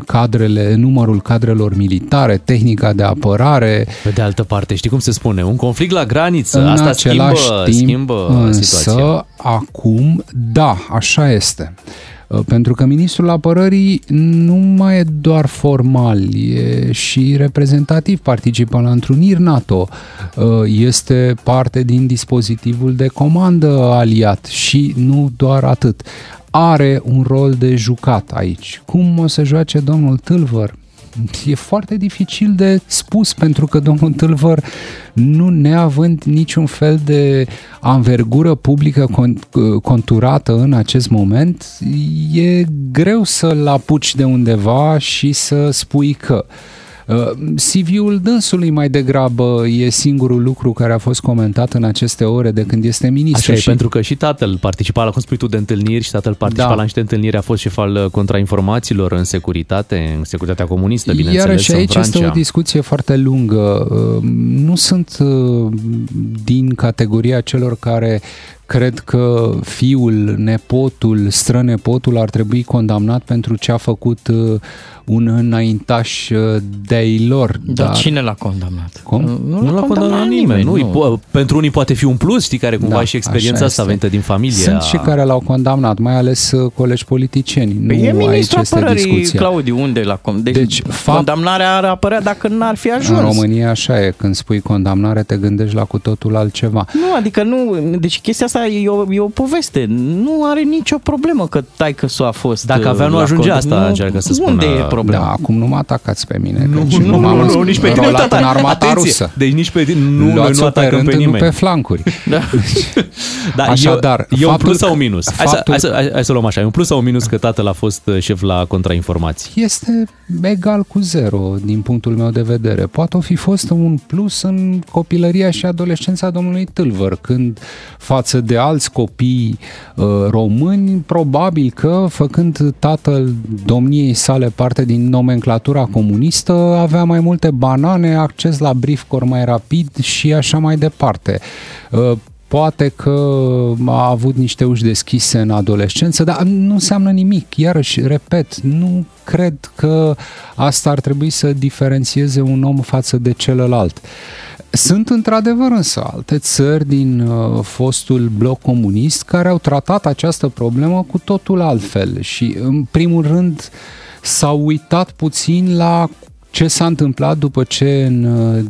cadrele, numărul cadrelor militare, tehnica de apărare, Pe de altă parte, știi cum se spune? Un conflict la graniță, în asta același schimbă, timp, schimbă însă, situația. acum, da, așa este. Uh, Pentru că ministrul apărării nu mai e doar formal, e și reprezentativ, participă la întruniri NATO, uh, este parte din dispozitivul de comandă aliat și nu doar atât. Are un rol de jucat aici. Cum o să joace domnul Tâlvăr? E foarte dificil de spus pentru că domnul Tâlvăr, nu neavând niciun fel de anvergură publică con- conturată în acest moment, e greu să-l apuci de undeva și să spui că. Uh, CV-ul dânsului mai degrabă e singurul lucru care a fost comentat în aceste ore de când este ministru. Așa e, și pentru că și tatăl participa la, cum spui tu, de întâlniri și tatăl participa Da. la niște întâlniri, a fost șef al uh, contrainformațiilor în securitate, în securitatea comunistă, bineînțeles, Iarăși în aici este Francia. o discuție foarte lungă. Uh, Nu sunt uh, din categoria celor care cred că fiul, nepotul, strănepotul ar trebui condamnat pentru ce a făcut uh, un înaintaș uh, de-ai lor. Dar cine l-a condamnat? Cum? Nu, Nu l-a condamnat nimeni. Nu, po- pentru unii poate fi un plus, știi, care cumva Da, și experiența așa asta este. venită din familie. Sunt și care l-au condamnat, mai ales uh, colegi politicieni. Păi nu e aici ministrul este apărării, discuția. Claudiu, unde la com- deci, Deci, deci fapt- condamnarea ar apărea dacă n-ar fi ajuns. În România așa e, când spui condamnare te gândești la cu totul altceva. Nu, adică nu, deci chestia asta e o, e o poveste. Nu are nicio problemă că taică s a fost Dacă avea, nu la ajungea, cod. asta nu, încearcă să Unde spună. e problema? Da, acum nu mă atacați pe mine. Nu, căci nu, m-am nu, nu, nici pe tine, înrolat tata. în armata Atenție, rusă. Deci nici pe tine, nu, noi Luați-o nu atacăm rând, pe nu nimeni. pe flancuri. (laughs) Da. (laughs) Da, Așadar, e, e un faptul plus sau că- un minus? Hai să, faptul- hai, să, hai, hai să luăm așa, e un plus sau un minus că tatăl a fost uh, șef la contrainformații? Este egal cu zero din punctul meu de vedere. Poate o fi fost un plus în copilăria și adolescența domnului Tâlvăr, când față de alți copii uh, români, probabil că făcând tatăl domniei sale parte din nomenclatura comunistă, avea mai multe banane, acces la briefcore mai rapid și așa mai departe. Uh, Poate că a avut niște uși deschise în adolescență, dar nu înseamnă nimic. Iarăși, repet, nu cred că asta ar trebui să diferențieze un om față de celălalt. Sunt într-adevăr însă alte țări din uh, fostul bloc comunist care au tratat această problemă cu totul altfel și în primul rând s-au uitat puțin la ce s-a întâmplat după ce în uh,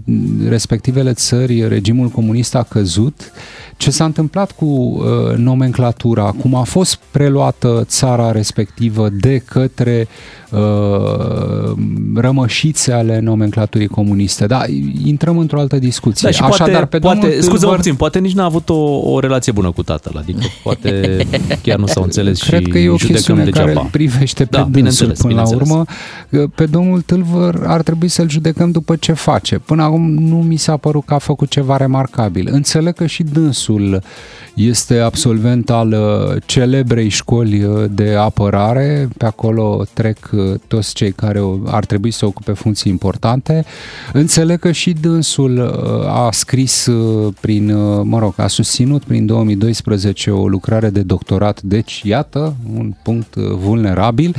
respectivele țări regimul comunist a căzut, ce s-a întâmplat cu uh, nomenclatura, cum a fost preluată țara respectivă de către uh, rămășițe ale nomenclaturii comuniste. Da, intrăm într-o altă discuție. Da, și Așadar, poate, pe poate domnul scuze Tâlvăr- puțin, poate nici n-a avut o, o relație bună cu tatăl, adică poate (laughs) chiar nu s-au înțeles Cred și că e o judecăm chestiune degeaba. care îl privește pe Da, dânsul bineînțeles, până la bineînțeles. urmă. Pe domnul Tâlvăr ar trebui să-l judecăm după ce face. Până acum nu mi s-a părut că a făcut ceva remarcabil. Înțeleg că și dânsul este absolvent al uh, celebrei școli uh, de apărare. Pe acolo trec uh, toți cei care o- ar trebui să ocupe funcții importante. Înțeleg că și dânsul uh, a scris uh, prin, uh, mă rog, a susținut prin 2012 o lucrare de doctorat. Deci, iată, un punct uh, vulnerabil.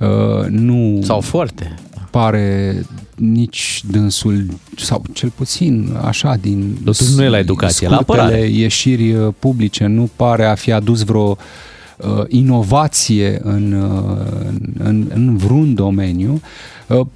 Uh, Nu Sau foarte. pare nici dânsul, sau cel puțin așa din Totuși nu e la educație, la scurtele apărare. ieșiri uh, publice, nu pare a fi adus vreo uh, inovație în, uh, în, în vreun domeniu. Uh,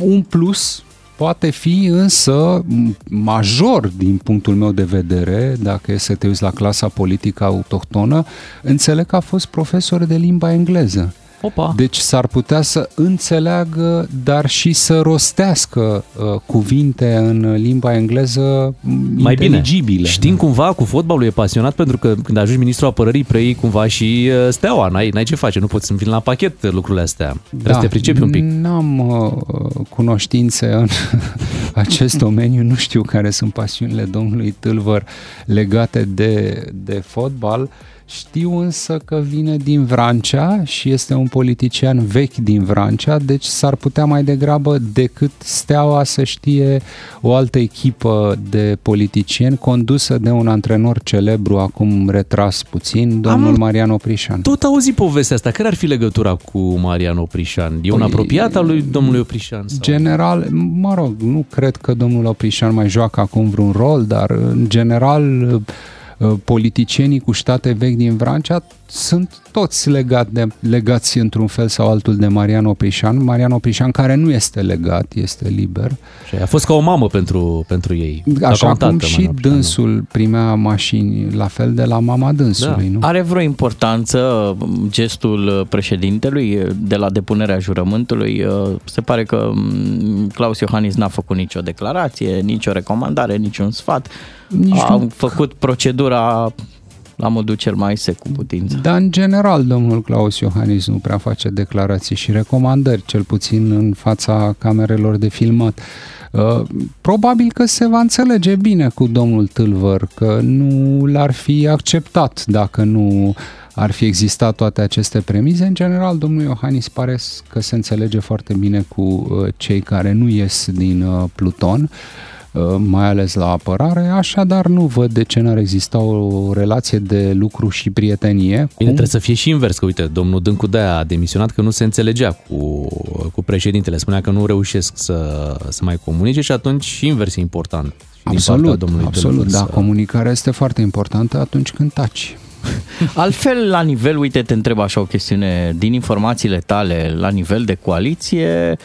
un plus poate fi însă m- major din punctul meu de vedere, dacă e să te uiți la clasa politică autohtonă, înțeleg că a fost profesor de limba engleză. Opa. Deci s-ar putea să înțeleagă, dar și să rostească uh, cuvinte în limba engleză Mai bine, inteligibile. știm cumva cu fotbalul e pasionat pentru că când ajungi ministrul apărării preiei cumva și uh, steaua, n-ai, n-ai ce face, nu poți să-mi vin la pachet lucrurile astea. Trebuie să te pricepi un pic. N-am uh, cunoștințe în (laughs) acest domeniu, nu știu care sunt pasiunile domnului Tâlvăr legate de, de fotbal. Știu însă că vine din Vrancea și este un politician vechi din Vrancea, deci s-ar putea mai degrabă decât Steaua să știe o altă echipă de politicieni condusă de un antrenor celebru, acum retras puțin, domnul Am- Marian Oprișan. Tot auzi povestea asta. Care ar fi legătura cu Marian Oprișan? E un Păi, apropiat al lui domnului Oprișan? Sau? General, mă rog, nu cred că domnul Oprișan mai joacă acum vreun rol, dar în general uh, politicienii cu state vechi din Vrancea sunt toți legat de, legați într-un fel sau altul de Marian Oprișan. Marian Oprișan care nu este legat, este liber. Și a fost ca o mamă pentru, pentru ei. Sau ca Așa un cum tată, și Marian Oprișan, dânsul primea mașini, la fel de la mama dânsului, nu? Are vreo importanță m, gestul președintelui de la depunerea jurământului? Se pare că m, Claus Iohannis n-a făcut nicio declarație, nicio recomandare, niciun sfat. Nici a nu- făcut procedura la modul cel mai sec cu putință. Dar în general domnul Claus Iohannis nu prea face declarații și recomandări, cel puțin în fața camerelor de filmat. Uh, Probabil că se va înțelege bine cu domnul Tâlvăr, că nu l-ar fi acceptat dacă nu ar fi existat toate aceste premize. În general, domnul Iohannis pare că se înțelege foarte bine cu uh, cei care nu ies din uh, Pluton uh, mai ales la apărare, așadar nu văd de ce n-ar exista o relație de lucru și prietenie. Bine, trebuie să fie și invers, că uite, domnul Dâncu de a demisionat că nu se înțelegea cu, cu președintele, spunea că nu reușesc să, să mai comunice și atunci și invers e important. din partea Absolut, domnului absolut, Tâlvăr da, să- comunicarea este foarte importantă atunci când taci. (laughs) Altfel, la nivel, uite, te întreb așa o chestiune, din informațiile tale, la nivel de coaliție,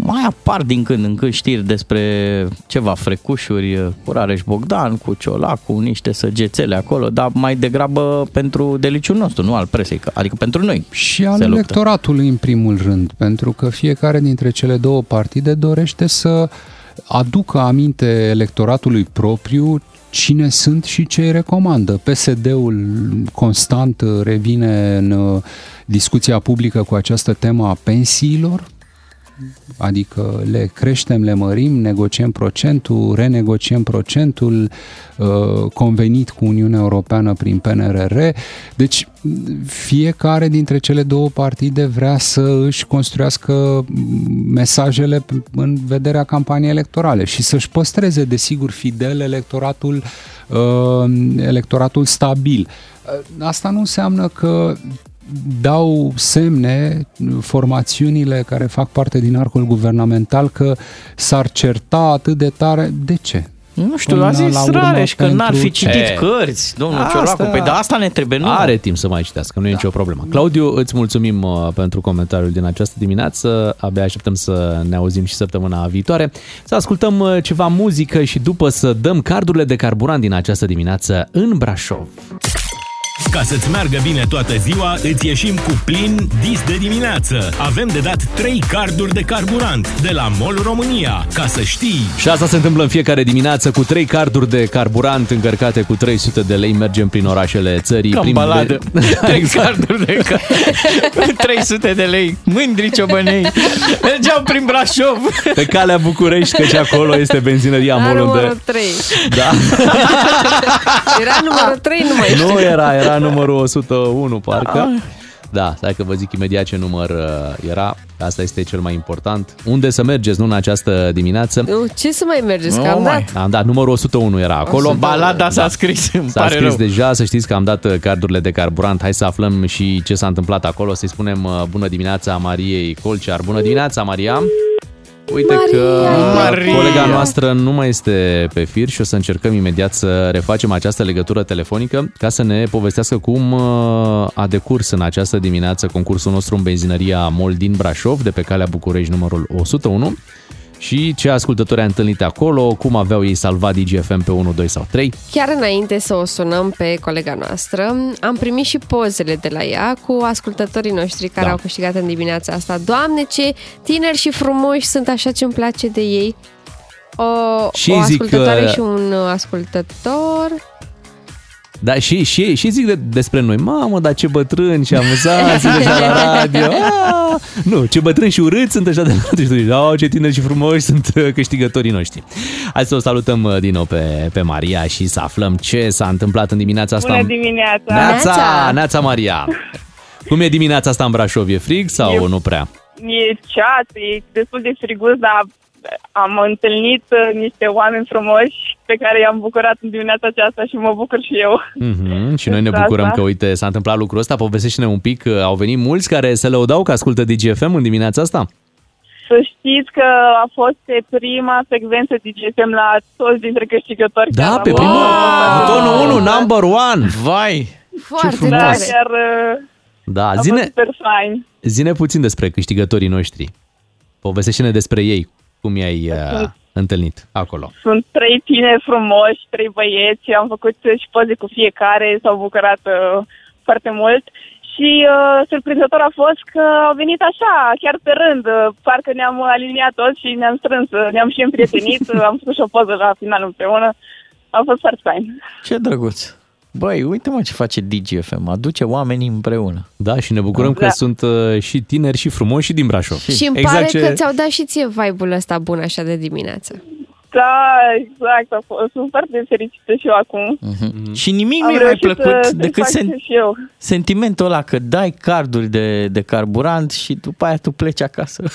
mai apar din când în când știri despre ceva frecușuri cu Rareș Bogdan, cu Ciolac, cu niște săgețele acolo, dar mai degrabă pentru deliciul nostru, nu al presei, că- adică pentru noi. Și al se luptă. electoratului în primul rând, pentru că fiecare dintre cele două partide dorește să aducă aminte electoratului propriu cine sunt și ce îi recomandă. PSD-ul constant revine în uh, discuția publică cu această temă a pensiilor, adică le creștem, le mărim, negociem procentul, renegociem procentul uh, convenit cu Uniunea Europeană prin PNRR. Deci fiecare dintre cele două partide vrea să își construiască mesajele în vederea campaniei electorale și să-și păstreze, desigur, fidel electoratul, uh, electoratul stabil. Uh, Asta nu înseamnă că dau semne formațiunile care fac parte din arcul guvernamental că s-ar certa atât de tare. De ce? Nu știu, Până a zis la urmă Rareș că n-ar pentru fi citit ce? cărți, domnul Asta- Ciolacu. Păi da, asta ne trebuie, nu? Are timp să mai citească, nu e nicio problemă. Claudiu, îți mulțumim uh, pentru comentariul din această dimineață. Abia așteptăm să ne auzim și săptămâna viitoare. Să ascultăm uh, ceva muzică și după să dăm cardurile de carburant din această dimineață în Brașov. Ca să-ți meargă bine toată ziua, îți ieșim cu plin dis de dimineață. Avem de dat 3 carduri de carburant de la MOL România. Ca să știi... Și asta se întâmplă în fiecare dimineață cu trei carduri de carburant încărcate cu 300 de lei. Mergem prin orașele țării. Ca în prin baladă. (laughs) Trei exact. carduri de ca... (laughs) 300 de lei. Mândri ciobănei. Mergeau prin Brașov. Pe calea București, căci acolo este benzinăria La MOL numărul unde... 3. Da. Era numărul 3, nu mai știu. Nu era, era numărul 101, parcă. Da, stai că vă zic imediat ce număr uh, era. Asta este cel mai important. Unde să mergeți, nu în această dimineață? Nu, ce să mai mergeți, că Nu am mai. dat. Am dat numărul 101 era acolo. Balada s-a scris, îmi S-a pare scris rău. deja, să știți că am dat uh, cardurile de carburant. Hai să aflăm și ce s-a întâmplat acolo. Să-i spunem uh, bună dimineața Mariei Colcear. Bună dimineața, Maria! Uite că Maria! colega noastră nu mai este pe fir și o să încercăm imediat să refacem această legătură telefonică ca să ne povestească cum uh, a decurs în această dimineață concursul nostru în benzinăria MOL din Brașov, de pe calea București numărul 101 și ce ascultători a întâlnit acolo, cum aveau ei salvat DGFM pe 1, 2 sau 3. Chiar înainte să o sunăm pe colega noastră, am primit și pozele de la ea cu ascultătorii noștri care Da. au câștigat în dimineața asta. Doamne, ce tineri și frumoși sunt așa ce îmi place de ei. O, Și o zic ascultătoare că- și un ascultător. Da, și, și, și zic de, despre noi, mamă, dar ce bătrâni și amuzanți (laughs) sunt ăștia la radio. (laughs) Ah! Nu, ce bătrâni și urâți sunt ăștia de la radio. Și tu zici, "Au, ce tineri și frumoși sunt uh, câștigătorii noștri. Hai să o salutăm uh, din nou pe, pe Maria și să aflăm ce s-a întâmplat în dimineața asta. Bună dimineața! Neața, Neața Maria! Cum e dimineața asta în Brașov? E frig sau Eu- nu prea? E ceață, e destul de friguț, dar am întâlnit uh, niște oameni frumoși pe care i-am bucurat în dimineața aceasta și mă bucur și eu. Mm-hmm. Și noi ne Asta. bucurăm că, uite, s-a întâmplat lucrul ăsta. Povestește-ne un pic, uh, au venit mulți care se lăudau că ascultă DGFM în dimineața asta? Să știți că a fost pe prima secvență DGFM la toți dintre câștigători. Da, care pe am- primul, Ah! tonul 1, number one! Vai! Foarte frumos! Da, tare. chiar uh, Da, a fost zine, super fain. zine puțin despre câștigătorii noștri. Povestește-ne despre ei, cum i-ai uh, întâlnit acolo. Sunt trei tineri frumoși, trei băieți, am făcut și poze cu fiecare, s-au bucurat uh, foarte mult. Și uh, surprinzător a fost că au venit așa, chiar pe rând, uh, parcă ne-am aliniat toți și ne-am strâns, uh, ne-am și împrietenit, uh, (laughs) am făcut și o poză la final împreună. A fost foarte fain. Ce drăguț. Băi, uite mă ce face DGFM, aduce oamenii împreună. Da, și ne bucurăm Da. că sunt uh, și tineri și frumoși și din Brașov. Și îmi exact pare ce... că ți-au dat și ție vibe-ul ăsta bun așa de dimineață. Da, exact, a fost, sunt foarte fericită și eu acum. Mm-hmm. Și nimic Am nu e mai reușit plăcut să- să-i decât fac sen- și eu. sentimentul ăla că dai carduri de, de carburant și după aia tu pleci acasă. (laughs) (laughs)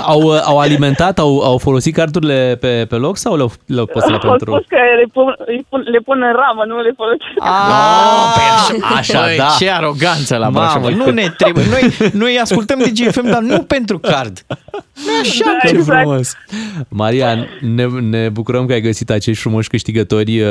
Au, uh, au alimentat, au, au folosit cardurile pe, pe loc sau le-au, le-au păstrat Au pentru... spus că le pun, îi pun, le pun în ramă, nu le folosesc. Ah, pe așa, așa Băi, da. da. Ce aroganță la Mamă, Brașov. Nu că- ne trebuie. Noi, noi ascultăm de GFM, dar nu pentru card. Așa Da, Ce exact. frumos! Maria, ne, ne bucurăm că ai găsit acești frumoși câștigători uh,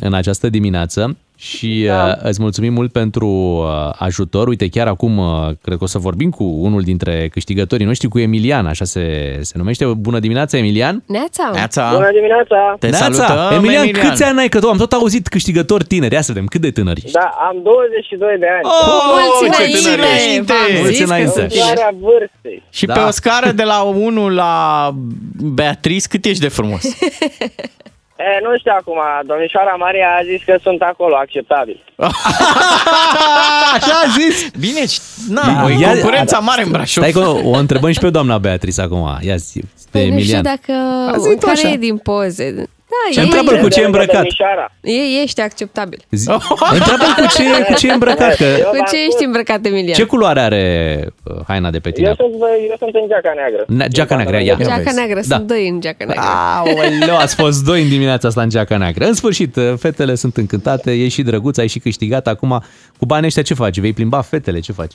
în această dimineață și Da. uh, îți mulțumim mult pentru uh, ajutor. Uite, chiar acum uh, cred că o să vorbim cu unul dintre câștigătorii noștri, cu Emilian, așa se, se numește. Bună dimineața, Emilian! Neața! Neața. Bună dimineața! Te Neața! salutăm, Emilian, Emilian. câți ani ai? Că tu am tot auzit câștigători tineri. Ia să vedem, cât de tânări ești? Da, am 22 de ani. Oh, Mulți ce înainte! tânăr ești! V-am Mulți zis că înainte! sunt tineri. Valoarea vârstei. Și Da. pe o scară de la 1 la Beatrice, cât ești de frumos? (laughs) E, nu știu acum, domnișoara Maria a zis că sunt acolo, acceptabil. (laughs) Așa a zis! Bine, și- na, Da. e Ia- concurența mare în Brașov. Stai că o, o întrebăm și pe doamna Beatrice acum. Ia zi, pe Păi nu știu Emilian. dacă... zi tu Care așa. e din poze? Și Da, întreabă-l cu ce e De lângă îmbrăcat. Domnișoara. e, ești acceptabil. Zi- Întreabă-l cu ce, cu ce e îmbrăcat. Că, Eu Cu v-am ce spus, ești îmbrăcat, Emilian? ce culoare are uh, haina de pe tine? Eu sunt, eu sunt în geaca neagră. Ne- geaca neagră, ia. Geaca vezi. neagră, Da. sunt doi în geaca neagră. Aoleu, ați fost (laughs) doi în dimineața asta în geaca neagră. În sfârșit, uh, fetele sunt încântate, ești și drăguț, ai și câștigat. Acum, cu banii ăștia ce faci? Vei plimba fetele, ce faci?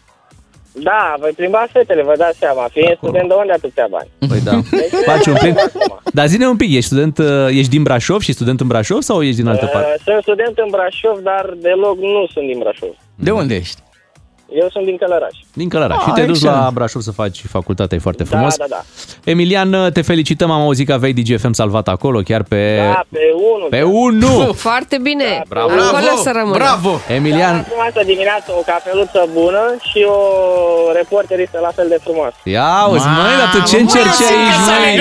Da, voi plimba fetele, vă dați seama. Fiind student de unde atâția bani? Păi da. Deci, Faci un plin. acum. Dar zine un pic, ești student, uh, ești din Brașov și student în Brașov sau ești din altă parte? Uh, Sunt student în Brașov, dar deloc nu sunt din Brașov. De unde ești? Eu sunt din Călăraș. Din Călăraș. Ah, și te-ai dus excelent. la Brașov să faci facultatea, e foarte Da, frumos. da, da. Emilian, te felicităm, am auzit că aveai DGFM salvat acolo, chiar pe... Da, pe unul. Pe 1! Foarte bine. Bravo. Acolo să rămână. Emilian, Acum asta dimineață o capeluță bună și o reporteristă la fel de frumoasă. ia uzi, măi, dar tu ce încerci aici,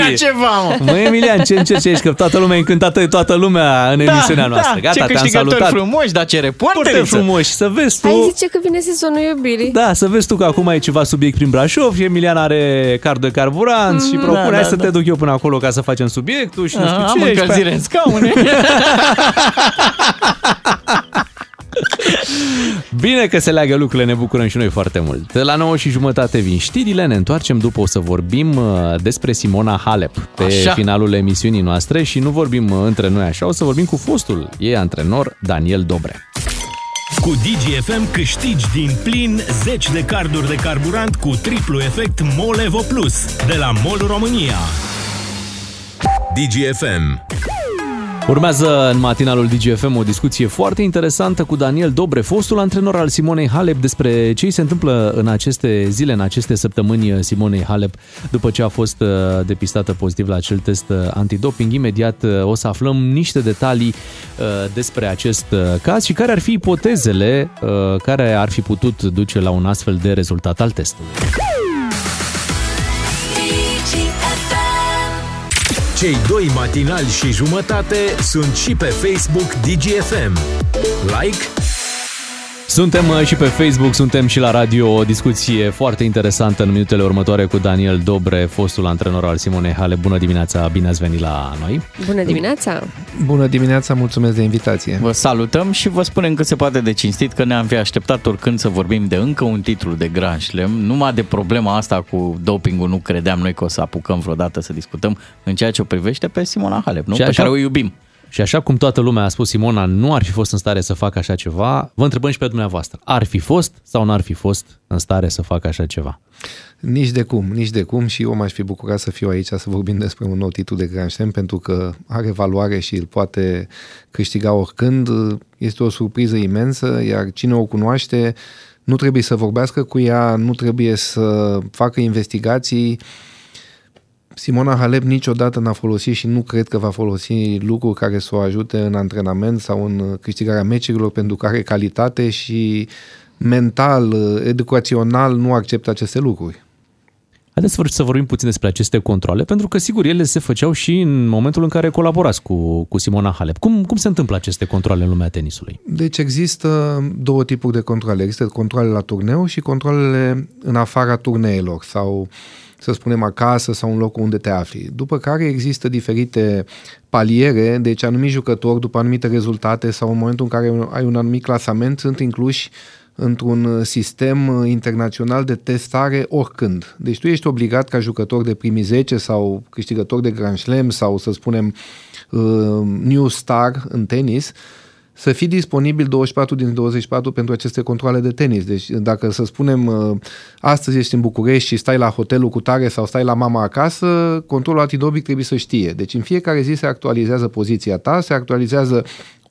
măi? ceva, mă. Măi, Emilian, ce încerci aici? Că toată lumea e încântată de toată lumea în emisiunea noastră. Gata, Da, ce te-am câștigători salutat. frumoși, dar ce reporteri Foarte frumoși. Să vezi tu... Hai zice că vine sezonul iubirii. Da, să vezi tu că acum e ceva subiect prin Brașov și Emilian are card de carburant și propune da, hai da, să da. te duc eu până acolo ca să facem subiectul și nu știu Ah, ce. Am și pe încălzire aia- în scaune. (laughs) Bine că se leagă lucrurile, ne bucurăm și noi foarte mult. De la 9 și jumătate vin știrile, ne întoarcem după o să vorbim uh, despre Simona Halep pe Așa. finalul emisiunii noastre și nu vorbim uh, între noi așa, o să vorbim cu fostul ei antrenor Daniel Dobre. Cu DGFM câștigi din plin 10 de carduri de carburant cu triplu efect MOL Evo Plus de la MOL România. DGFM. Urmează în matinalul DGFM o discuție foarte interesantă cu Daniel Dobre, fostul antrenor al Simonei Halep, despre ce îi se întâmplă în aceste zile, în aceste săptămâni Simonei Halep, după ce a fost uh, depistată pozitiv la acel test uh, antidoping. Imediat uh, o să aflăm niște detalii uh, despre acest uh, caz și care ar fi ipotezele uh, care ar fi putut duce la un astfel de rezultat al testului. Cei doi matinali și jumătate sunt și pe Facebook DGFM. Like, Suntem uh, și pe Facebook, suntem și la radio, o discuție foarte interesantă în minutele următoare cu Daniel Dobre, fostul antrenor al Simonei Hale. Bună dimineața, bine ați venit la noi. Bună dimineața! Bună dimineața, mulțumesc de invitație. Vă salutăm și vă spunem că se poate de cinstit că ne-am fi așteptat oricând să vorbim de încă un titlu de Grand Slam. Numai de problema asta cu dopingul nu credeam noi că o să apucăm vreodată să discutăm în ceea ce o privește pe Simona Halep, nu? Și pe așa- care o iubim. Și așa cum toată lumea a spus, Simona nu ar fi fost în stare să facă așa ceva, vă întrebăm și pe dumneavoastră. Ar fi fost sau n-ar fi fost în stare să facă așa ceva? Nici de cum, nici de cum și eu m-aș fi bucurat să fiu aici să vorbim despre un nou titlu de Grand Slam pentru că are valoare și îl poate câștiga oricând. Este o surpriză imensă, iar cine o cunoaște nu trebuie să vorbească cu ea, nu trebuie să facă investigații. Simona Halep niciodată n-a folosit și nu cred că va folosi lucruri care să o ajute în antrenament sau în câștigarea meciurilor pentru că are calitate și mental, educațional nu acceptă aceste lucruri. Haideți să vor- să vorbim puțin despre aceste controle, pentru că sigur ele se făceau și în momentul în care colaborați cu, cu Simona Halep. Cum, cum se întâmplă aceste controle în lumea tenisului? Deci există două tipuri de controle. Există controle la turneu și controlele în afara turneelor sau să spunem acasă sau în locul unde te afli. După care există diferite paliere, deci anumiți jucători după anumite rezultate sau în momentul în care ai un anumit clasament sunt incluși într-un sistem internațional de testare oricând. Deci tu ești obligat ca jucător de primii 10 sau câștigător de Grand Slam sau să spunem uh, new star în tenis să fii disponibil 24 din 24 pentru aceste controle de tenis. Deci dacă să spunem uh, astăzi ești în București și stai la hotelul cu tare sau stai la mama acasă, controlul antidoping trebuie să știe. Deci în fiecare zi se actualizează poziția ta, se actualizează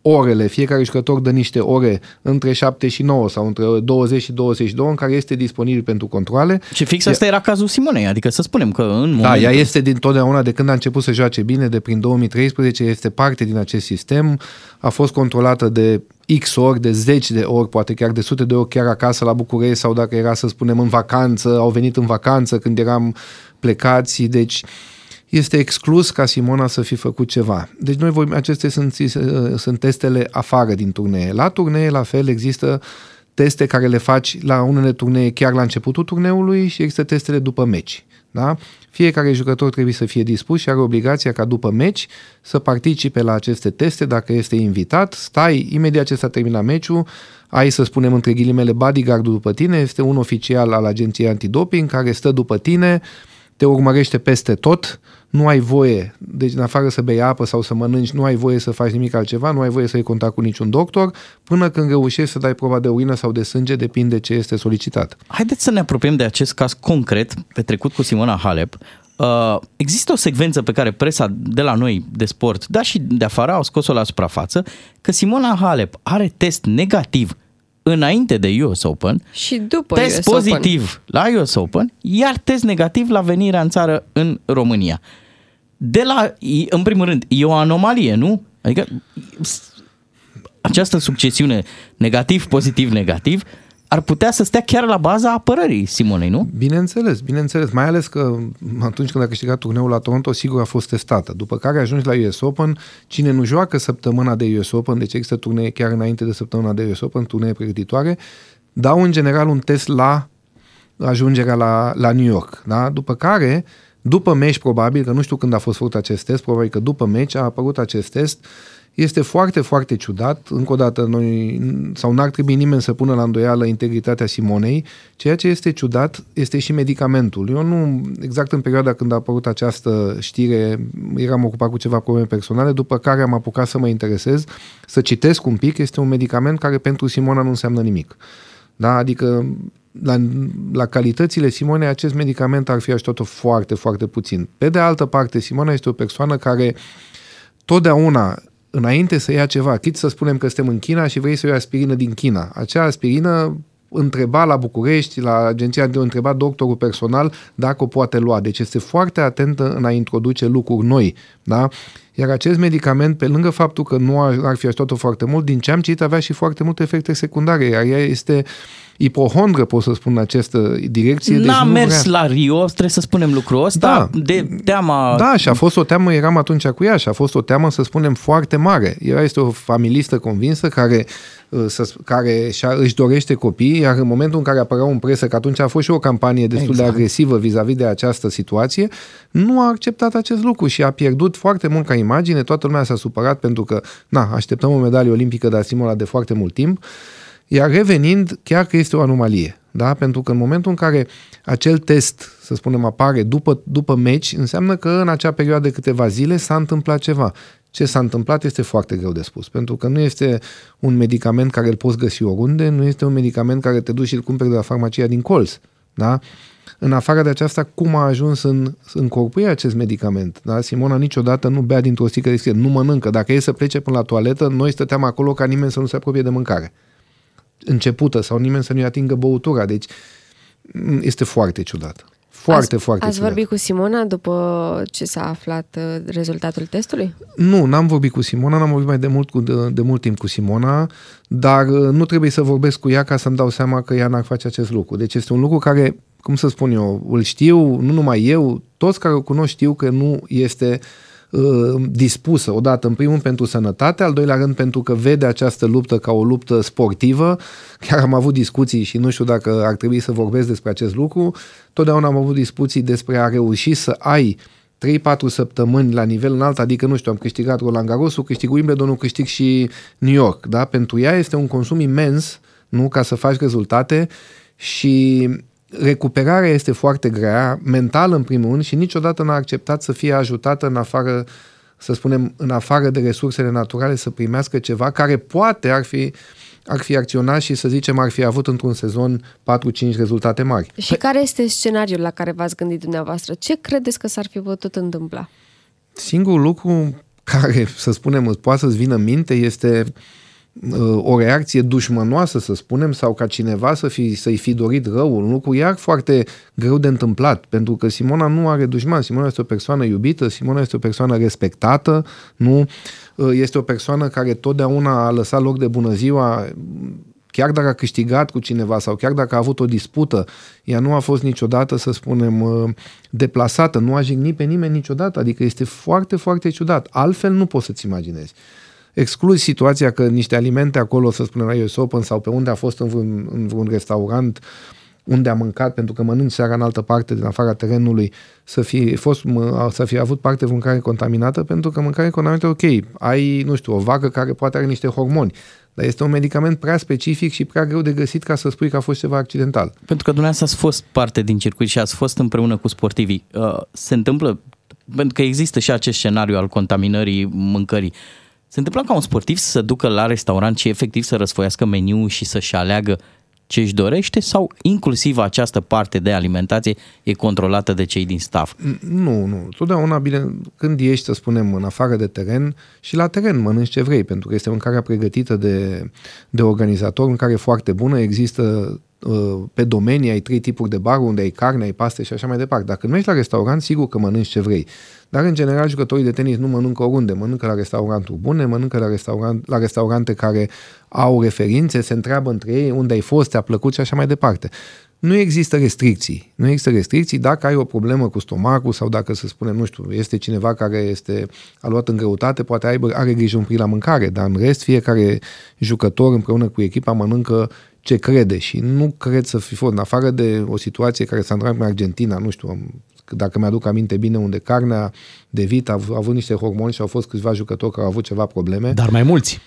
orele, fiecare jucător dă niște ore între 7 și 9 sau între 20 și 22 în care este disponibil pentru controle. Și fix asta era cazul Simonei, adică să spunem că în Da, momentul... ea este din totdeauna, de când a început să joace bine, de prin 2013, este parte din acest sistem, a fost controlată de X ori, de zeci de ori, poate chiar de sute de ori chiar acasă la București sau dacă era să spunem în vacanță, au venit în vacanță când eram plecați, deci este exclus ca Simona să fi făcut ceva. Deci noi vorbim, acestea sunt, sunt testele afară din turnee. La turnee, la fel, există teste care le faci la unele turnee chiar la începutul turneului și există testele după meci. Da? Fiecare jucător trebuie să fie dispus și are obligația ca după meci să participe la aceste teste dacă este invitat. Stai, imediat ce s-a terminat meciul, ai să spunem între ghilimele bodyguard după tine, este un oficial al agenției antidoping care stă după tine, te urmărește peste tot, nu ai voie, deci în afară să bei apă sau să mănânci, nu ai voie să faci nimic altceva, nu ai voie să ai contact cu niciun doctor, până când reușești să dai proba de urină sau de sânge, depinde ce este solicitat. Haideți să ne apropiem de acest caz concret petrecut cu Simona Halep. Uh, există o secvență pe care presa de la noi de sport, dar și de afară, au scos-o la suprafață, că Simona Halep are test negativ înainte de US Open, Și după test US Open. pozitiv la US Open, iar test negativ la venirea în țară în România. De la, în primul rând, e o anomalie, nu? Adică s- această succesiune negativ, pozitiv, negativ ar putea să stea chiar la baza apărării Simonei, nu? Bineînțeles, bineînțeles, mai ales că atunci când a câștigat turneul la Toronto, sigur a fost testată. După care ajungi la US Open, cine nu joacă săptămâna de US Open, deci există turnee chiar înainte de săptămâna de US Open, turnee pregătitoare, dau în general un test la ajungerea la, la New York. Da? După care, după meci probabil, că nu știu când a fost făcut acest test, probabil că după meci a apărut acest test, este foarte, foarte ciudat. Încă o dată, noi, sau n-ar trebui nimeni să pună la îndoială integritatea Simonei. Ceea ce este ciudat este și medicamentul. Eu nu, exact în perioada când a apărut această știre, eram ocupat cu ceva probleme personale, după care am apucat să mă interesez, să citesc un pic. Este un medicament care pentru Simona nu înseamnă nimic. Da? Adică la, la calitățile Simonei, acest medicament ar fi ajutat-o foarte, foarte puțin. Pe de altă parte, Simona este o persoană care totdeauna, înainte să ia ceva, chit să spunem că suntem în China și vrei să iei aspirină din China, acea aspirină întreba la București, la agenția de întreba doctorul personal dacă o poate lua. Deci este foarte atentă în a introduce lucruri noi. Da? Iar acest medicament, pe lângă faptul că nu ar, ar fi ajutat-o foarte mult, din ce am citit, avea și foarte multe efecte secundare. Iar ea este ipohondră, pot să spun, în această direcție. N-a deci nu mers vrea... la Rio, trebuie să spunem lucrul ăsta, Da. de teama... Da, și a fost o teamă, eram atunci cu ea și a fost o teamă, să spunem, foarte mare. Ea este o familistă convinsă care, uh, să, sp- care și-a, își dorește copii, iar în momentul în care apăreau în presă, că atunci a fost și o campanie destul exact. de agresivă vis-a-vis de această situație, nu a acceptat acest lucru și a pierdut foarte mult ca imagine, toată lumea s-a supărat pentru că, na, așteptăm o medalie olimpică de la Simola de foarte mult timp, iar revenind, chiar că este o anomalie. Da? Pentru că în momentul în care acel test, să spunem, apare după, după meci, înseamnă că în acea perioadă de câteva zile s-a întâmplat ceva. Ce s-a întâmplat este foarte greu de spus, pentru că nu este un medicament care îl poți găsi oriunde, nu este un medicament care te duci și îl cumperi de la farmacia din colț. Da? În afară de aceasta, cum a ajuns în, în corpul ei acest medicament? Da? Simona niciodată nu bea dintr-o sticlă de scrie, nu mănâncă. Dacă e să plece până la toaletă, noi stăteam acolo ca nimeni să nu se apropie de mâncare începută sau nimeni să nu-i atingă băutura. Deci m, este foarte ciudat. Foarte, ați, foarte Ați ciudat. vorbit cu Simona după ce s-a aflat uh, rezultatul testului? Nu, n-am vorbit cu Simona, n-am vorbit mai de mult, cu, de, de mult timp cu Simona, dar uh, nu trebuie să vorbesc cu ea ca să-mi dau seama că ea n-ar face acest lucru. Deci este un lucru care, cum să spun eu, îl știu, nu numai eu, toți care o cunosc știu că nu este uh, dispusă, odată, în primul rând pentru sănătate, al doilea rând pentru că vede această luptă ca o luptă sportivă. Chiar am avut discuții și nu știu dacă ar trebui să vorbesc despre acest lucru. Totdeauna am avut discuții despre a reuși să ai 3-4 săptămâni la nivel înalt, adică, nu știu, am câștigat Roland Garrosul, câștig Wimbledon, câștig și New York, da? Pentru ea este un consum imens, nu, ca să faci rezultate și recuperarea este foarte grea, mental în primul rând și niciodată n-a acceptat să fie ajutată în afară, să spunem, în afară de resursele naturale să primească ceva care poate ar fi ar fi acționat și să zicem ar fi avut într-un sezon 4-5 rezultate mari. Și care este scenariul la care v-ați gândit dumneavoastră? Ce credeți că s-ar fi putut întâmpla? Singurul lucru care, să spunem, îți poate să-ți vină în minte este uh, o reacție dușmănoasă, să spunem, sau ca cineva să fi, să-i fi dorit rău, un lucru iar foarte greu de întâmplat, pentru că Simona nu are dușman, Simona este o persoană iubită, Simona este o persoană respectată, nu? Uh, este o persoană care totdeauna a lăsat loc de bună ziua, chiar dacă a câștigat cu cineva sau chiar dacă a avut o dispută, ea nu a fost niciodată, să spunem, uh, deplasată, nu a jignit pe nimeni niciodată, adică este foarte, foarte ciudat. Altfel nu poți să-ți imaginezi. Excluzi situația că niște alimente acolo, să spunem la US Open sau pe unde a fost în vreun, în vreun restaurant, unde a mâncat, pentru că mănânci seara în altă parte, din afara terenului, să fie, fost, să fie avut parte de mâncare contaminată, pentru că mâncare contaminată, ok, ai, nu știu, o vacă care poate are niște hormoni, Dar este un medicament prea specific și prea greu de găsit ca să spui că a fost ceva accidental. Pentru că dumneavoastră ați fost parte din circuit și ați fost împreună cu sportivii. Uh, Se întâmplă, pentru că există și acest scenariu al contaminării mâncării, se întâmplă ca un sportiv să se ducă la restaurant și efectiv să răsfoiască meniul și să-și aleagă ce își dorește sau inclusiv această parte de alimentație e controlată de cei din staff? Nu, nu. Totdeauna bine, când ești, să spunem, în afară de teren și la teren mănânci ce vrei, pentru că este mâncarea pregătită de, de organizator, mâncare e foarte bună, există uh, pe domenii, ai trei tipuri de bar unde ai carne, ai paste și așa mai departe. Dacă mergi la restaurant, sigur că mănânci ce vrei. Dar, în general, jucătorii de tenis nu mănâncă oriunde. Mănâncă la restauranturi bune, mănâncă la, restaurant, la restaurante care au referințe, se întreabă între ei unde ai fost, ți-a plăcut și așa mai departe. Nu există restricții. Nu există restricții dacă ai o problemă cu stomacul sau dacă, să spunem, nu știu, este cineva care este a luat în greutate, poate aibă, are grijă un pic la mâncare, dar în rest fiecare jucător împreună cu echipa mănâncă ce crede și nu cred să fi fost, în afară de o situație care s-a întâmplat în Argentina, nu știu, dacă mi-aduc aminte bine, unde carnea de vit a avut niște hormoni și au fost câțiva jucători care au avut ceva probleme. Dar mai mulți.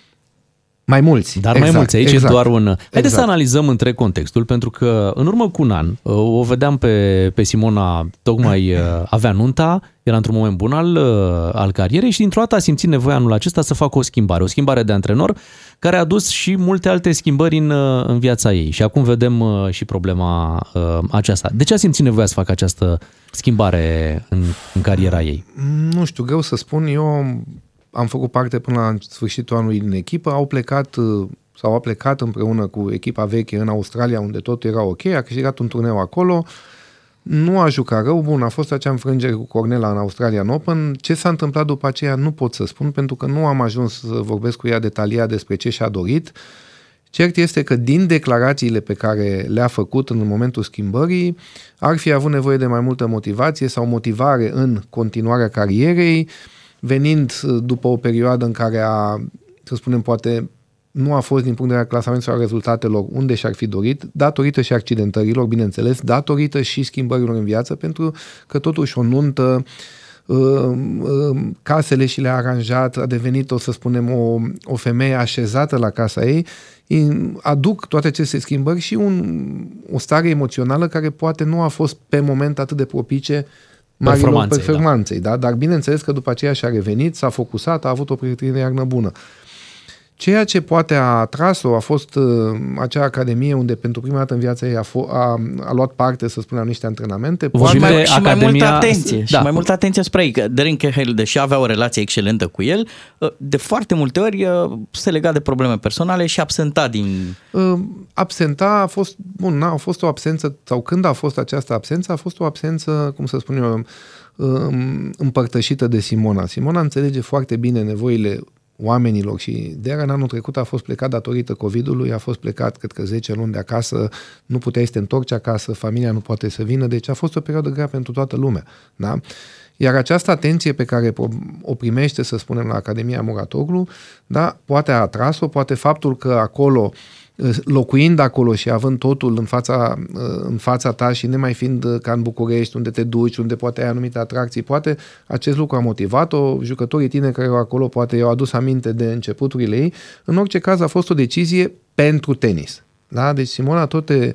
Mai mulți. Dar exact, mai mulți. Aici exact. e doar un... Haideți exact. să analizăm întreg contextul, pentru că în urmă cu un an o vedeam pe, pe Simona, tocmai avea nunta, era într-un moment bun al, al carierei și dintr-o dată a simțit nevoia anul acesta să facă o schimbare, o schimbare de antrenor care a dus și multe alte schimbări în, în viața ei. Și acum vedem și problema aceasta. De ce a simțit nevoia să facă această schimbare în, în cariera ei? Nu știu, greu să spun. Eu am făcut parte până la sfârșitul anului din echipă, au plecat sau a plecat împreună cu echipa veche în Australia, unde tot era ok, a câștigat un turneu acolo, nu a jucat rău, bun, a fost acea înfrângere cu Cornela în Australian Open. Ce s-a întâmplat după aceea nu pot să spun, pentru că nu am ajuns să vorbesc cu ea detaliat despre ce și-a dorit. Cert este că din declarațiile pe care le-a făcut în momentul schimbării, ar fi avut nevoie de mai multă motivație sau motivare în continuarea carierei, venind după o perioadă în care a, să spunem, poate nu a fost din punct de vedere clasamentului sau rezultatelor unde și-ar fi dorit, datorită și accidentărilor, bineînțeles, datorită și schimbărilor în viață, pentru că totuși o nuntă casele și le-a aranjat, a devenit, o să spunem, o, o femeie așezată la casa ei, aduc toate aceste schimbări și un, o stare emoțională care poate nu a fost pe moment atât de propice marilor performanței, da. da? Dar bineînțeles că după aceea și-a revenit, s-a focusat, a avut o pregătire de iarnă bună. Ceea ce poate a atras-o a fost uh, acea academie unde pentru prima dată în viața ei a, fo- a, a luat parte, să spunem, la niște antrenamente. Poate mai, și academia... mai multă atenție. Da. Și mai multă atenție spre ei. Că Darren Cahill, deși avea o relație excelentă cu el, uh, de foarte multe ori uh, se lega de probleme personale și absenta din... Uh, absenta a fost, bun, a fost o absență, sau când a fost această absență, a fost o absență, cum să spun eu, um, împărtășită de Simona. Simona înțelege foarte bine nevoile oamenilor și de în anul trecut a fost plecat datorită COVID-ului, a fost plecat, cred că 10 luni de acasă, nu puteai să te întorci acasă, familia nu poate să vină, deci a fost o perioadă grea pentru toată lumea. Da? Iar această atenție pe care o primește, să spunem, la Academia Muratoglu, da, poate a atras-o, poate faptul că acolo uh, locuind acolo și având totul în fața, în fața ta și nemai fiind ca în București, unde te duci, unde poate ai anumite atracții, poate acest lucru a motivat-o, jucătorii tineri care erau acolo poate i-au adus aminte de începuturile ei. În orice caz a fost o decizie pentru tenis. Da? Deci Simona tot te,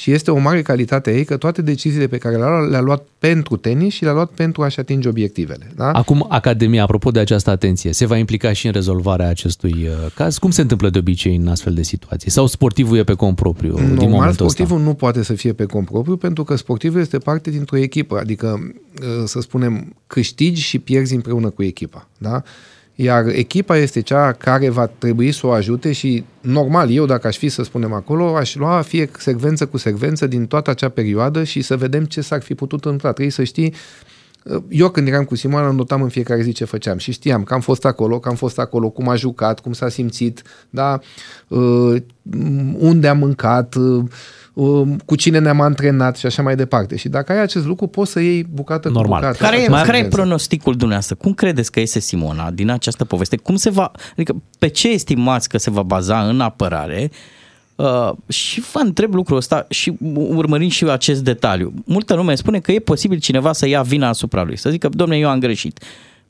și este o mare calitate a ei că toate deciziile pe care le-a luat, le-a luat pentru tenis și le-a luat pentru a-și atinge obiectivele. Da? Acum, Academia, apropo de această atenție, se va implica și în rezolvarea acestui uh, caz? Cum se întâmplă de obicei în astfel de situații? Sau sportivul e pe cont propriu Normal, din momentul sportivul ăsta? nu poate să fie pe cont propriu pentru că sportivul este parte dintr-o echipă, adică, uh, să spunem, câștigi și pierzi împreună cu echipa. Da? Iar echipa este cea care va trebui să o ajute și normal, eu dacă aș fi să spunem acolo, aș lua fie secvență cu secvență din toată acea perioadă și să vedem ce s-ar fi putut întâmpla. Trebuie să știi eu când eram cu Simona notam în fiecare zi ce făceam și știam că am fost acolo, că am fost acolo, cum a jucat, cum s-a simțit, da? Uh, unde a mâncat, uh, Um, cu cine ne-am antrenat și așa mai departe. Și dacă ai acest lucru, poți să iei bucată Normal. cu bucată. Care, e, care e pronosticul dumneavoastră? Cum credeți că este Simona din această poveste? Cum se va, adică pe ce estimați că se va baza în apărare? Uh, și vă întreb lucrul ăsta și urmărind și acest detaliu. Multă lume spune că e posibil cineva să ia vina asupra lui, să zică, domne, eu am greșit.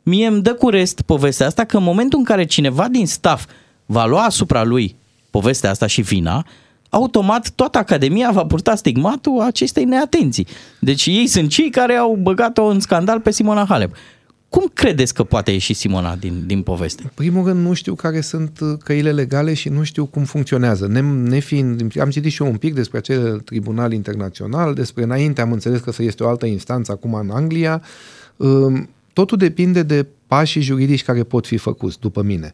Mie îmi dă cu rest povestea asta că în momentul în care cineva din staff va lua asupra lui povestea asta și vina, automat toată Academia va purta stigmatul acestei neatenții. Deci ei sunt cei care au băgat-o în scandal pe Simona Halep. Cum credeți că poate ieși Simona din, din poveste? În primul rând nu știu care sunt uh, căile legale și nu știu cum funcționează. Ne, nefiind, am citit și eu un pic despre acel tribunal internațional, despre înainte am înțeles că să este o altă instanță acum în Anglia. Um, totul depinde de pașii juridici care pot fi făcuți, după mine.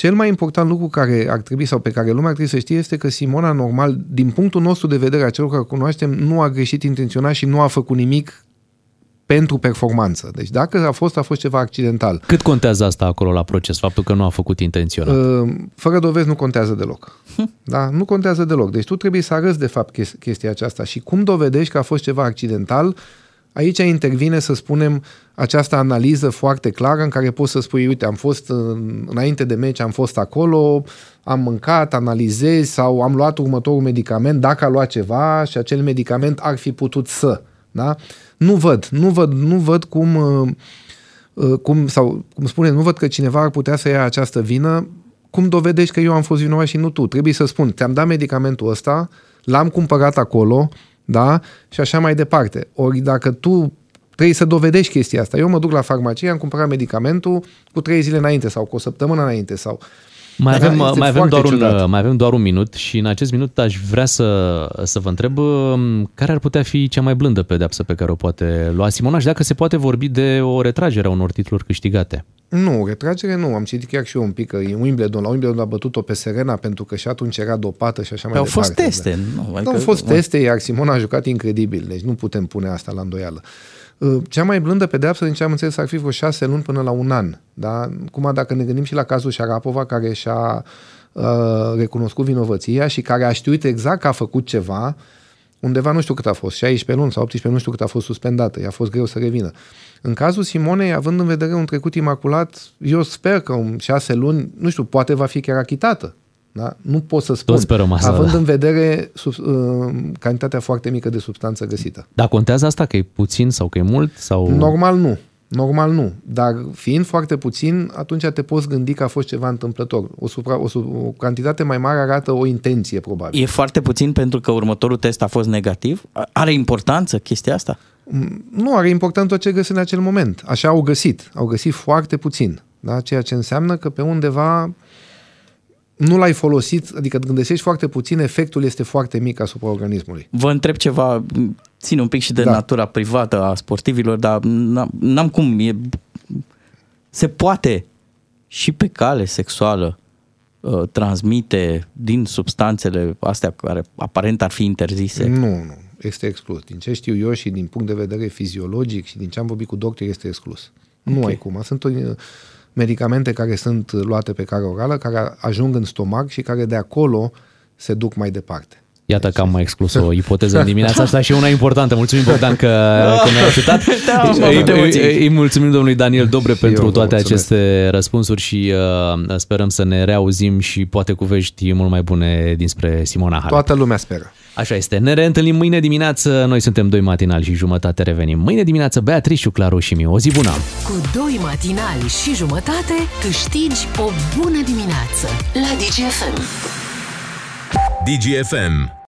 Cel mai important lucru care ar trebui sau pe care lumea ar trebui să știe este că Simona, normal, din punctul nostru de vedere a celor care cunoaștem, nu a greșit intenționat și nu a făcut nimic pentru performanță. Deci dacă a fost, a fost ceva accidental. Cât contează asta acolo la proces, faptul că nu a făcut intenționat? Uh, fără dovezi nu contează deloc. Da? Nu contează deloc. Deci tu trebuie să arăți de fapt chestia aceasta și cum dovedești că a fost ceva accidental, Aici intervine, să spunem, această analiză foarte clară în care poți să spui, uite, am fost înainte de meci, am fost acolo, am mâncat, analizezi sau am luat următorul medicament, dacă a luat ceva și acel medicament ar fi putut să. Da? Nu văd, nu văd, nu văd cum, uh, uh, cum, sau cum spune, nu văd că cineva ar putea să ia această vină. Cum dovedești că eu am fost vinovat și nu tu? Trebuie să spun, ți-am dat medicamentul ăsta, l-am cumpărat acolo, da? Și așa mai departe. Ori dacă tu trebuie să dovedești chestia asta. Eu mă duc la farmacie, am cumpărat medicamentul cu trei zile înainte sau cu o săptămână înainte sau mai avem, mai, avem doar un, mai avem doar un minut și în acest minut aș vrea să, să vă întreb um, care ar putea fi cea mai blândă pedeapsă pe care o poate lua Simona și dacă se poate vorbi de o retragere a unor titluri câștigate. Nu, retragere nu. Am citit chiar și eu un pic că în Wimbledon, la Wimbledon a bătut-o pe Serena pentru că și atunci era dopată și așa mai au departe. Au fost teste. Nu, adică, au fost teste, iar Simona a jucat incredibil. Deci nu putem pune asta la îndoială. Uh, cea mai blândă pedeapsă, din ce am înțeles, ar fi vreo șase luni până la un an. Da? Cum dacă ne gândim și la cazul Șarapova, care și-a uh, recunoscut vinovăția și care a știut exact că a făcut ceva, undeva nu știu cât a fost, 16 luni sau 18 nu știu cât a fost suspendată, i-a fost greu să revină. În cazul Simonei, având în vedere un trecut imaculat, eu sper că în șase luni, nu știu, poate va fi chiar achitată. Da? Nu pot să spun, Tot sperăm asta, având da. în vedere sub, uh, cantitatea foarte mică de substanță găsită. Dar contează asta că e puțin sau că e mult? sau? Normal nu. Normal nu. Dar fiind foarte puțin, atunci te poți gândi că a fost ceva întâmplător. O, supra, o, o cantitate mai mare arată o intenție, probabil. E foarte puțin pentru că următorul test a fost negativ? Are importanță chestia asta? Nu, are important tot ce găsesc în acel moment. Așa au găsit. Au găsit foarte puțin. Da? Ceea ce înseamnă că pe undeva nu l-ai folosit, adică când găsești foarte puțin, efectul este foarte mic asupra organismului. Vă întreb ceva, țin un pic și de da. natura privată a sportivilor, dar n-am cum, e, se poate și pe cale sexuală uh, transmite din substanțele astea care aparent ar fi interzise? Nu, nu, este exclus. Din ce știu eu și din punct de vedere fiziologic și din ce am vorbit cu doctori, este exclus. Okay. Nu ai cum. Sunt o, medicamente care sunt luate pe care orală, care ajung în stomac și care de acolo se duc mai departe. Iată că am mai exclus o (laughs) ipoteză în dimineața asta și una importantă. Mulțumim, Bogdan, că, că ne-ai ajutat. (laughs) Da, îi, îi, îi mulțumim domnului Daniel Dobre și pentru toate aceste răspunsuri și uh, sperăm să ne reauzim și poate cu vești mult mai bune dinspre Simona Halep. Toată lumea speră. Așa este. Ne reîntâlnim mâine dimineață. Noi suntem doi matinali și jumătate revenim. Mâine dimineață Beatrice, Claru și Miu. O zi bună! Cu doi matinali și jumătate câștigi o bună dimineață la DGFM. DGFM